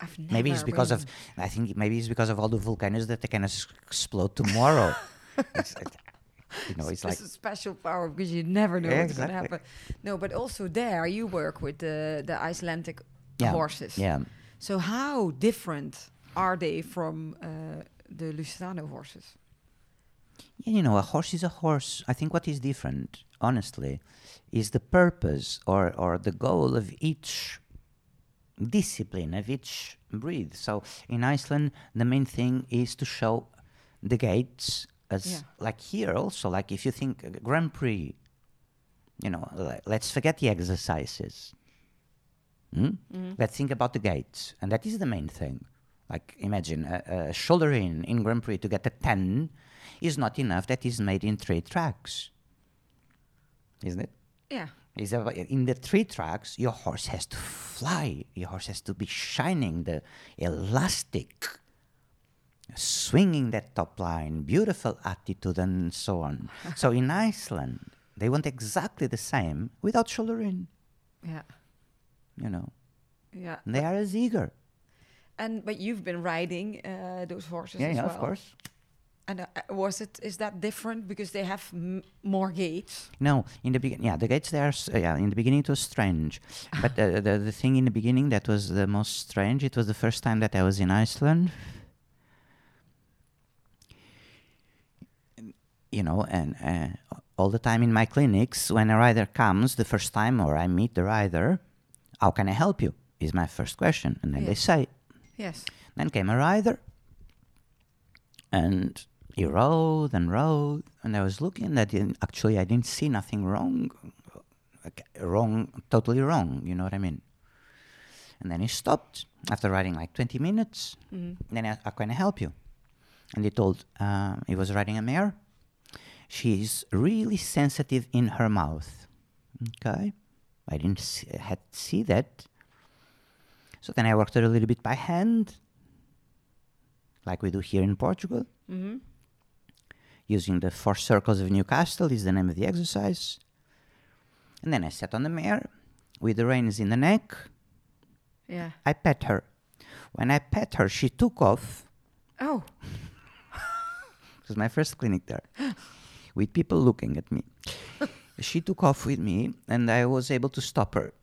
I've never Maybe it's because of. I think maybe it's because of all the volcanoes that they can explode tomorrow. [LAUGHS] it's you know, it's like a special power because you never know Yeah, what's going to happen. No, but also there you work with the the Icelandic yeah, horses. Yeah. So how different are they from uh, the Lusitano horses? Yeah, you know, a horse is a horse. I think what is different, honestly, is the purpose or, or the goal of each discipline, of each breed. So in Iceland, the main thing is to show the gaits as Yeah. like here also. Like if you think uh, Grand Prix, You know, let's forget the exercises. Hmm? Let's think about the gaits, and that is the main thing. Like imagine a, a shoulder in in Grand Prix to get a ten is not enough. That is made in three tracks, isn't it? Yeah. Is that in the three tracks, your horse has to fly. Your horse has to be shining, the elastic, swinging that top line, beautiful attitude, and so on. [LAUGHS] so in Iceland, they want exactly the same without shoulder in. Yeah. You know, Yeah. and they are as eager. And but you've been riding uh, those horses Yeah, as yeah, well. of course. And uh, was it is that different because they have m- more gaits? No, in the beginning, yeah, the gaits there. Uh, yeah, in the beginning it was strange, [LAUGHS] but uh, the the thing in the beginning that was the most strange. It was the first time that I was in Iceland. You know, and uh, all the time in my clinics, when a rider comes the first time or I meet the rider, how can I help you? Is my first question, and then they say, Yes. then came a rider, and he rode and rode, and I was looking at it. Actually, I didn't see nothing wrong, like, wrong, totally wrong. You know what I mean? And then he stopped after riding like 20 minutes. Then I, how can help you? And he told um, he was riding a mare. She's really sensitive in her mouth. Okay, I didn't see, had see that. So then I worked it a little bit by hand, like we do here in Portugal. Mm-hmm. Using the four circles of Newcastle is the name of the exercise. And then I sat on the mare with the reins in the neck. Yeah. I pet her. When I pet her, she took off. Oh. [LAUGHS] It was my first clinic there, [GASPS] with people looking at me. [LAUGHS] she took off with me, and I was able to stop her.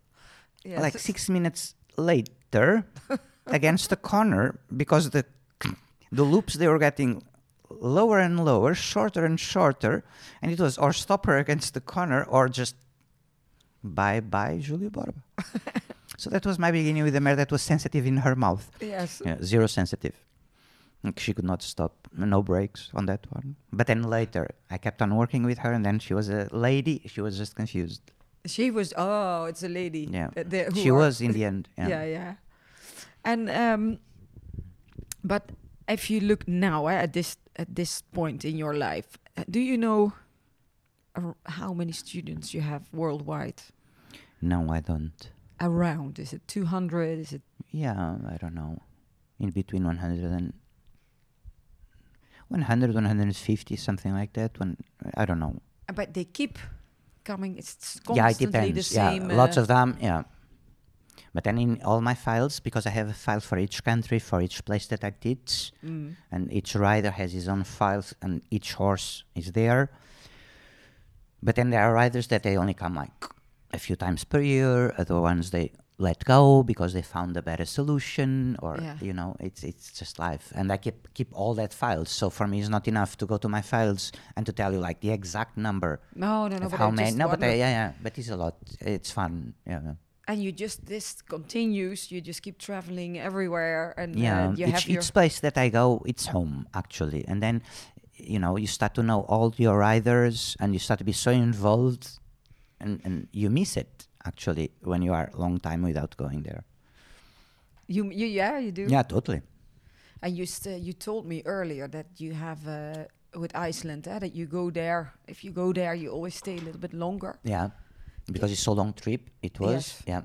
Yes. Like six minutes later, [LAUGHS] against the corner, because the the loops they were getting lower and lower, shorter and shorter, and it was or stop her against the corner or just bye bye Julio Borba. [LAUGHS] so that was my beginning with a mare that was sensitive in her mouth. Yes. Yeah, zero sensitive. Like, She could not stop. No brakes on that one. But then later, I kept on working with her, and then she was a lady. She was just confused. She was. Oh, it's a lady. Yeah, the- who she was in the end. Yeah. Yeah, yeah. And um, but if you look now eh, at this at this point in your life, do you know how many students you have worldwide? No, I don't. Around is it two hundred? Is it Yeah, I don't know. In between 100 and 100, 150, something like that. When I don't know. but they keep coming. It's constantly yeah, it depends. the yeah, same. lots uh, of them. Yeah. But then in all my files, because I have a file for each country, for each place that I teach, mm, and each rider has his own files, and each horse is there. But then there are riders that they only come like a few times per year. Other ones they let go because they found a better solution, or Yeah. you know, it's it's just life. And I keep keep all that files. So for me, it's not enough to go to my files and to tell you like the exact number no, no, no. But how many. No, but I, yeah, yeah. But it's a lot. It's fun. Yeah. And you just this continues. You just keep traveling everywhere, and yeah uh, you each, have your each place that i go it's home actually and then you know you start to know all your riders and you start to be so involved and, and you miss it actually when you are a long time without going there you, you yeah you do. yeah totally And you st- you told me earlier that you have uh, with Iceland eh, that you go there. If you go there, you always stay a little bit longer. yeah because it's so long trip it was Yes. yeah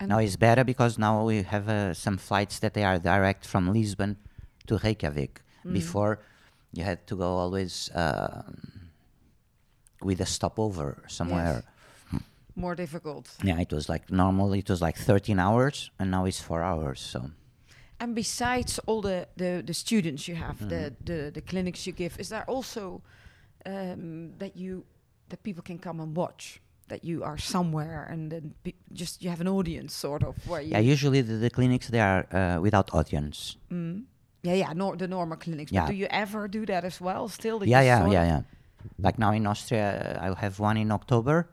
And now it's better because now we have uh, some flights that they are direct from lisbon to reykjavik Mm. before you had to go always um with a stopover somewhere more difficult. Yeah, it was like normal. It was like 13 hours, and now it's four hours. So And besides all the, the, the students you have, the, Mm-hmm. the the clinics you give, is there also um, that you that people can come and watch? That you are somewhere and then just you have an audience, sort of where you. yeah, usually the, the clinics they are uh, without audience. Mm. Yeah, yeah, nor- the normal clinics. Yeah. But do you ever do that as well? Still? Yeah, yeah, yeah, yeah. Like now in Austria, uh, I'll have one in October.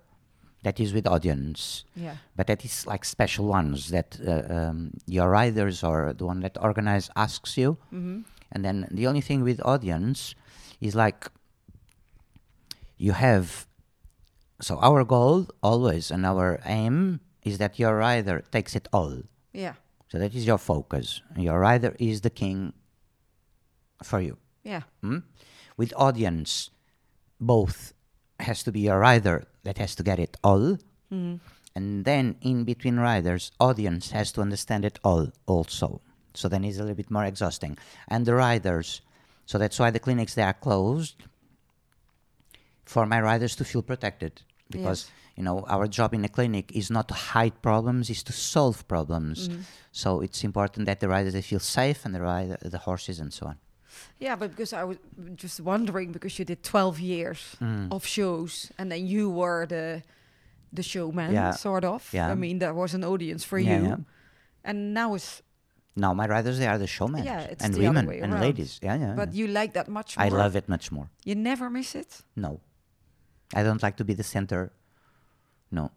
That is with audience, Yeah. but that is like special ones that uh, um, your riders or the one that organize asks you, mm -hmm. and then the only thing with audience is like you have so our goal always and our aim is that your rider takes it all. Yeah. So that is your focus. Your rider is the king for you. Yeah. Hmm? With audience, both has to be a rider that has to get it all, and then in between riders, audience has to understand it all also. So then it's a little bit more exhausting. And the riders, so that's why the clinics they are closed for my riders to feel protected because Yes. you know our job in a clinic is not to hide problems is to solve problems so it's important that the riders they feel safe and the rider the horses and so on Yeah, but because I was just wondering because you did 12 years Mm. of shows and then you were the the showman Yeah. sort of. Yeah. I mean, there was an audience for Yeah, you. yeah. And now it's now my riders they are the showmen Yeah, it's and women and ladies. Yeah, yeah. but you like that much more. I love it much more. You never miss it. No, I don't like to be the center. No,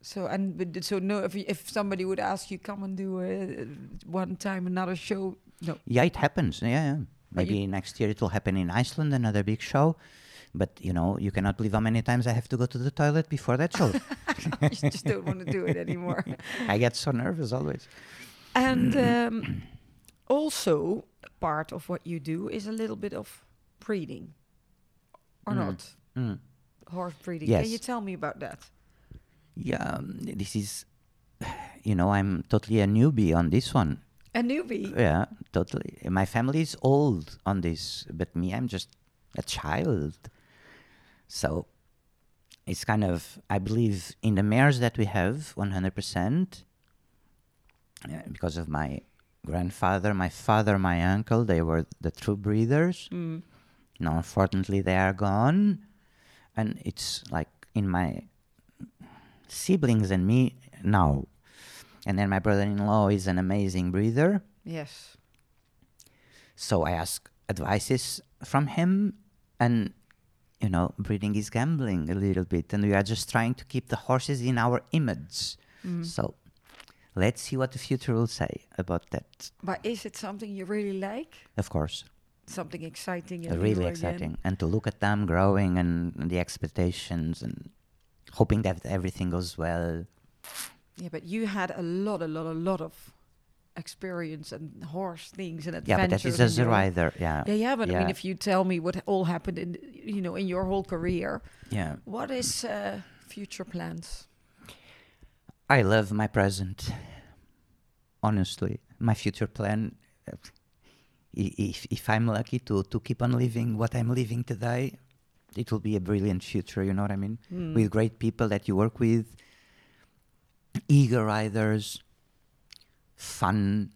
So and so no if if somebody would ask you come and do uh, one time another show no yeah, it happens. Yeah, yeah. Maybe next year it will happen in Iceland, another big show. But you know, you cannot believe how many times I have to go to the toilet before that show. [LAUGHS] you just don't want to do it anymore. [LAUGHS] I get so nervous always. And [CLEARS THROAT] um, also, part of what you do is a little bit of breeding, or Mm. not? Mm. Horse breeding. Can you tell me about that? Yeah, um, this is, you know, I'm totally a newbie on this one. A newbie. Yeah, totally. My family is old on this, but me, I'm just a child. So it's kind of, I believe in the mares that we have 100%, uh, because of my grandfather, my father, my uncle, they were the true breeders. Mm. Now, unfortunately, they are gone. And it's like in my siblings and me now. And then my brother in law is an amazing breeder. Yes. So I ask advices from him, and you know, breeding is gambling a little bit, and we are just trying to keep the horses in our image. Mm. So let's see what the future will say about that. But is it something you really like? Of course, Something exciting? really and again? exciting, and to look at them growing and, and the expectations, and hoping that everything goes well. Yeah, but you had a lot, a lot, a lot of experience and horse things and adventures. Yeah, but that is as a rider. Yeah, Yeah, yeah, but I mean, if you tell me what all happened in, you know, in your whole career, yeah. what is uh, future plans? I love my present. Honestly, my future plan, if if I'm lucky to to keep on living what I'm living today, it will be a brilliant future. You know what I mean? Hmm. With great people that you work with, eager riders, fun,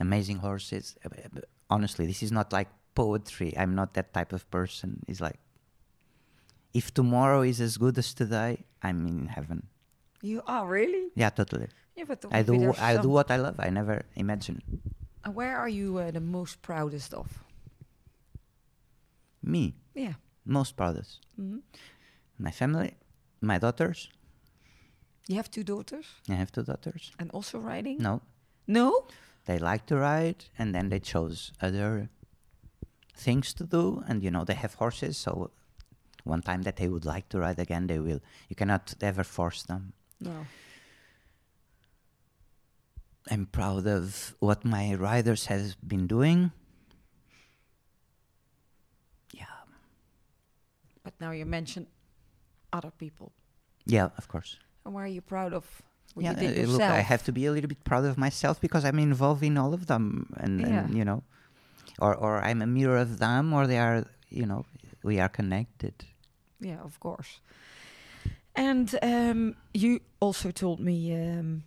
amazing horses. Honestly, this is not like poetry. I'm not that type of person. It's like if tomorrow is as good as today, I'm in heaven. You are really? Yeah, totally. Yeah, but I do I do what I love. I never imagine And where are you uh, the most proudest of? me Yeah. most proudest. Mhm. My family, my daughters. You have two daughters I have two daughters. and also riding? No, No? they like to ride, and then they chose other things to do, and you know they have horses, so one time that they would like to ride again, they will. You cannot ever force them. No. I'm proud of what my riders have been doing. Yeah, But now you mention other people. yeah, of course. And where are you proud of what yeah, you did uh, yourself? look, I have to be a little bit proud of myself because I'm involved in all of them, and, and you know, or or I'm a mirror of them, or they are, you know, we are connected. Yeah, of course. And um, you also told me um,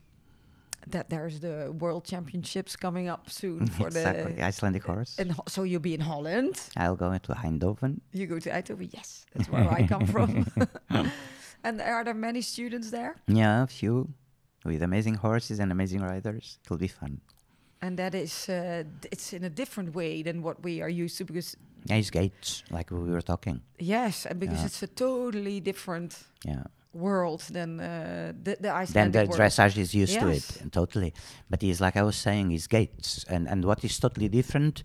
that there's the World Championships coming up soon for exactly, the. Icelandic horse. And Ho- so you'll be in Holland. I'll go into Eindhoven. You go to Eindhoven. Yes, that's where I come from. [LAUGHS] [LAUGHS] and are there many students there? Yeah, a few with amazing horses and amazing riders. It'll be fun. And that is, uh, it's in a different way than what we are used to because Nice gaits, like we were talking. yes, and because Yeah. it's a totally different Yeah. World than uh, the the then the world. dressage is used to it and totally. But it's like i was saying is gaits. And and what is totally different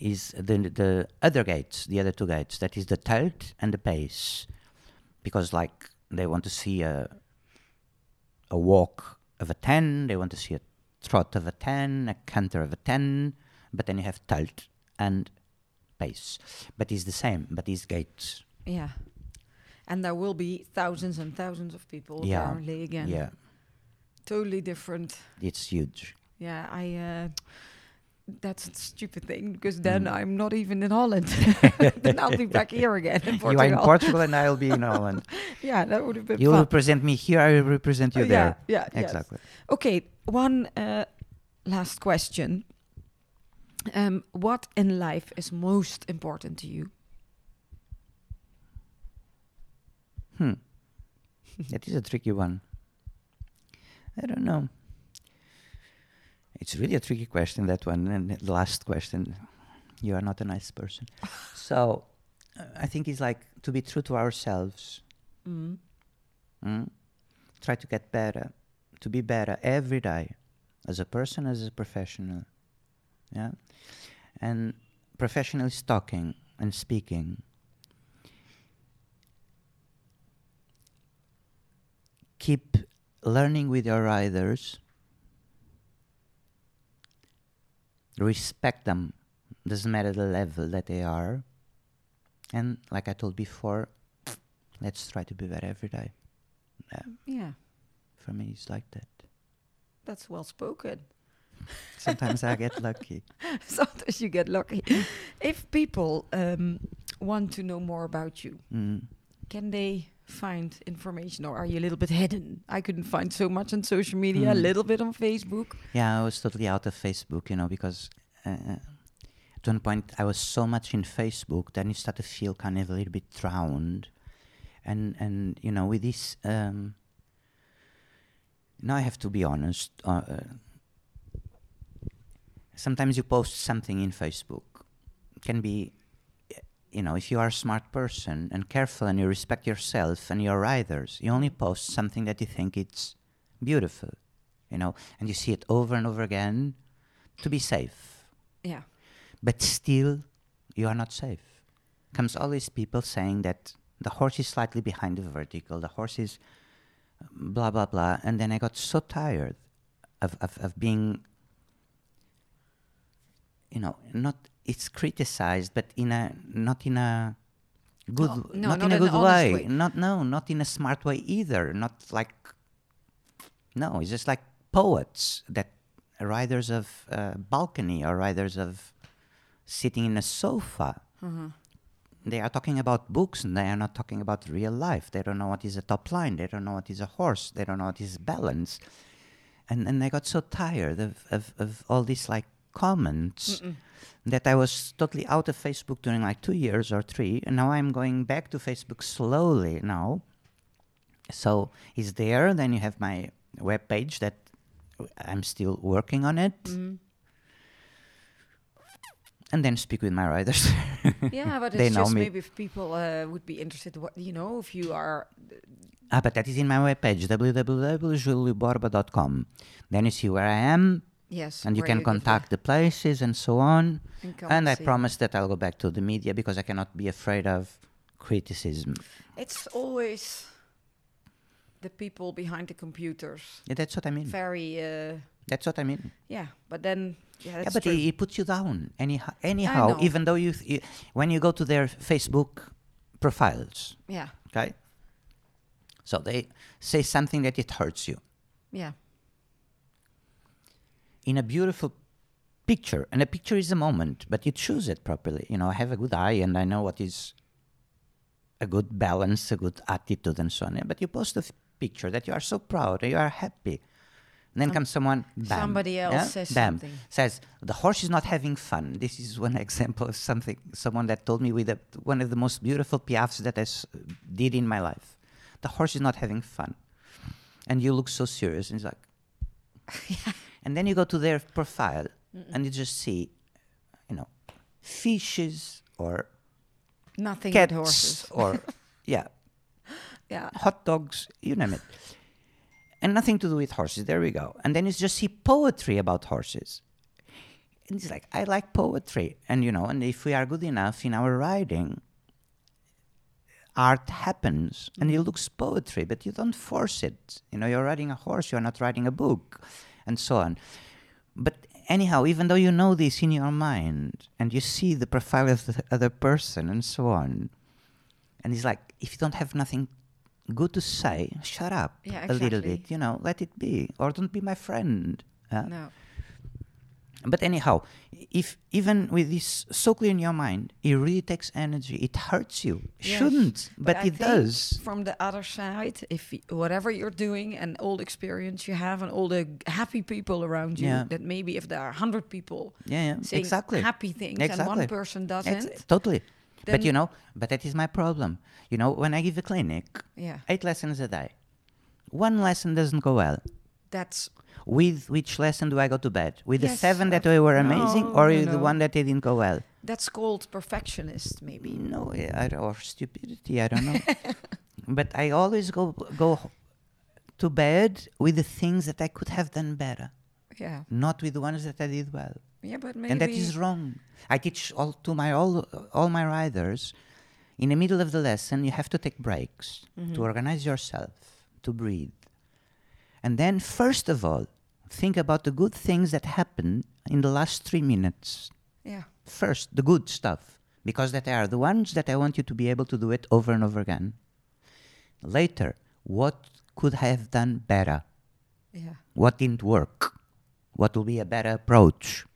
is the the other gaits the other two gaits. That is the tölt and the pace. Because like they want to see a a walk of a 10 they want to see a trot of a 10 a canter of a 10 but then you have tölt and pace. But it's the same but it's gaits. Yeah. And there will be thousands and thousands of people Yeah. apparently again. yeah Totally different. it's huge Yeah, I. Uh, that's a stupid thing because then Mm. I'm not even in Holland. [LAUGHS] then I'll be back here again in Portugal. [LAUGHS] you are in portugal and i'll be in holland [LAUGHS] yeah, that would have been you fun. represent me here i will represent you Uh, there Yeah, yeah, yes. exactly Okay, one uh, last question. Um, what in life is most important to you? Hmm. that is a tricky one. I don't know. It's really a tricky question, that one. And the last question, you are not a nice person. [LAUGHS] so uh, I think it's like to be true to ourselves. Mm. Mm? Try to get better, to be better every day, as a person, as a professional. Yeah? And professionally talking and speaking. Keep learning with your riders. Respect them, doesn't matter the level that they are. And like I told before, let's try to be better every day. Yeah, Yeah, for me, it's like that. that's well spoken. [LAUGHS] Sometimes I get lucky. [LAUGHS] Sometimes you get lucky. if people um, want to know more about you, Mm. Can they find information or are you a little bit hidden? I couldn't find so much on social media, a Hmm. little bit on Facebook. Yeah, I was totally out of Facebook, you know, because uh, at one point I was so much in Facebook, then you start to feel kind of a little bit drowned, and and you know, with this, um, now I have to be honest. Uh, uh, sometimes you post something in Facebook, can be, uh, you know, if you are a smart person and careful and you respect yourself and your riders, you only post something that you think it's beautiful, you know, and you see it over and over again to be safe. Yeah. But still, you are not safe. Comes all these people saying that the horse is slightly behind the vertical, the horse is blah, blah, blah. And then I got so tired of, of, of being, you know, not, it's criticized, but in a, not in a good, No, no, not, not in a good way. way. Not, no, not in a smart way either. Not like, no, it's just like poets that writers of uh, balcony or writers of sitting in a sofa. They are talking about books and they are not talking about real life. They don't know what is a top line. They don't know what is a horse. They don't know what is balance. And and I got so tired of, of, of all this like comments that I was totally out of Facebook during like two years or three. And now I'm going back to Facebook slowly now. So it's there. Then you have my web page that I'm still working on it. And then speak with my riders. [LAUGHS] Yeah, but [LAUGHS] They it's know just me. maybe if people uh, would be interested, what you know, if you are ah, but that is in my webpage, www.julioborba.com. Then you see where I am, yes, and you can contact the places and so on. and And I promise that I'll go back to the media because I cannot be afraid of criticism. It's always the people behind the computers. Yeah, that's what I mean. Very, uh, That's what I mean. yeah. But then, yeah, yeah, but it puts you down anyhow. Anyhow, even though you, th- you, when you go to their Facebook profiles, yeah, okay, so they say something that it hurts you yeah, in a beautiful picture, and a picture is a moment, but you choose it properly. You know, I have a good eye, and I know what is a good balance, a good attitude, and so on. But you post a f- picture that you are so proud, you are happy. And then comes someone, bam, Somebody else yeah, says bam, something. says the horse is not having fun. This is one [LAUGHS] example of something someone that told me with a, one of the most beautiful piaffes that I s- did in my life. The horse is not having fun, and you look so serious. And it's like, [LAUGHS] and then you go to their profile, and you just see, you know, fishes or nothing but cats horses. or [LAUGHS] yeah, Yeah, hot dogs, you name it. And nothing to do with horses. There we go. And then you just see poetry about horses. And it's like, I like poetry. And you know, and if we are good enough in our writing, art happens and it mm-hmm. looks poetry, but you don't force it. You know, you're riding a horse, you're not writing a book, and so on. But anyhow, even though you know this in your mind and you see the profile of the other person and so on, and it's like, if you don't have nothing good to say, shut up Yeah, a little bit, you know, let it be, or don't be my friend. uh, No. But anyhow, if even with this so clear in your mind, it really takes energy. It hurts you. Yes, Shouldn't, but, I it does. From the other side, if whatever you're doing and all the experience you have and all the happy people around you, Yeah. that maybe if there are hundred people Yeah, yeah, saying exactly. happy things and one person doesn't, Ex- totally. But you know, but that is my problem. You know, when I give a clinic, yeah, eight lessons a day, one lesson doesn't go well. That's With which lesson do I go to bed? With the seven that of- were amazing, no, or no, the one that didn't go well? that's called perfectionist, maybe. No, I, or stupidity. I don't know. [LAUGHS] but I always go go to bed with the things that I could have done better, Yeah, not with the ones that I did well. yeah, but maybe and that is wrong. I teach all to my all all my riders. In the middle of the lesson, you have to take breaks mm-hmm. to organize yourself, to breathe, and then first of all, think about the good things that happened in the last three minutes. yeah, First, the good stuff, because that are the ones that I want you to be able to do it over and over again. Later, what could I have done better? yeah. What didn't work? What will be a better approach?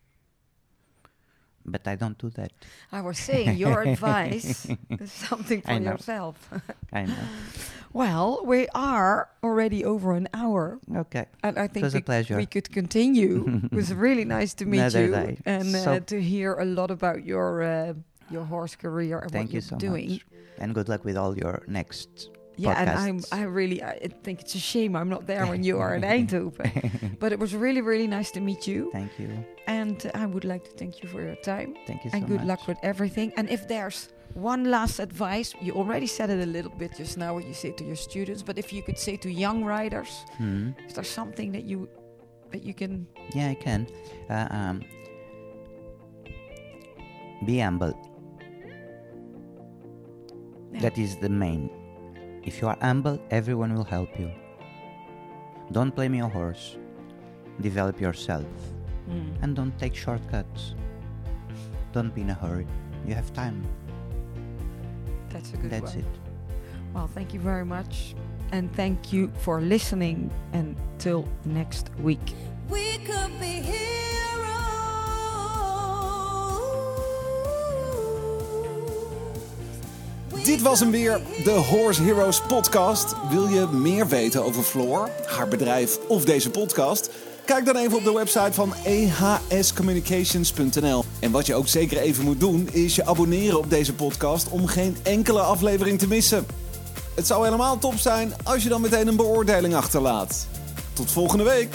But I don't do that. I was saying your [LAUGHS] advice is something for yourself. I know. [LAUGHS] well, we are already over an hour. Okay. And I think was a we, pleasure. we could continue. [LAUGHS] it was really nice to meet Another you day. and uh, to hear a lot about your uh, your horse career and Thank what you you're so doing. much. And good luck with all your next Yeah, and I'm. I really I think it's a shame I'm not there when you are in [LAUGHS] Eindhoven. but it was really really nice to meet you, Thank you. and I would like to thank you for your time Thank you so much. and good much. luck with everything. And if there's one last advice, you already said it a little bit just now, what you say to your students. But if you could say to young riders, Hmm. is there something that you that you can? Yeah, I can. Uh, um, be humble. Yeah. That is the main. If you are humble, everyone will help you. Don't blame your horse. Develop yourself. Mm. And don't take shortcuts. Don't be in a hurry. You have time. That's a good That's one. it. Well, thank you very much. And thank you for listening. Until next week. We could be heroes. Dit was hem weer, de Horse Heroes podcast. Wil je meer weten over Floor, haar bedrijf of deze podcast? Kijk dan even op de website van ehscommunications.nl. En wat je ook zeker even moet doen, is je abonneren op deze podcast om geen enkele aflevering te missen. Het zou helemaal top zijn als je dan meteen een beoordeling achterlaat. Tot volgende week!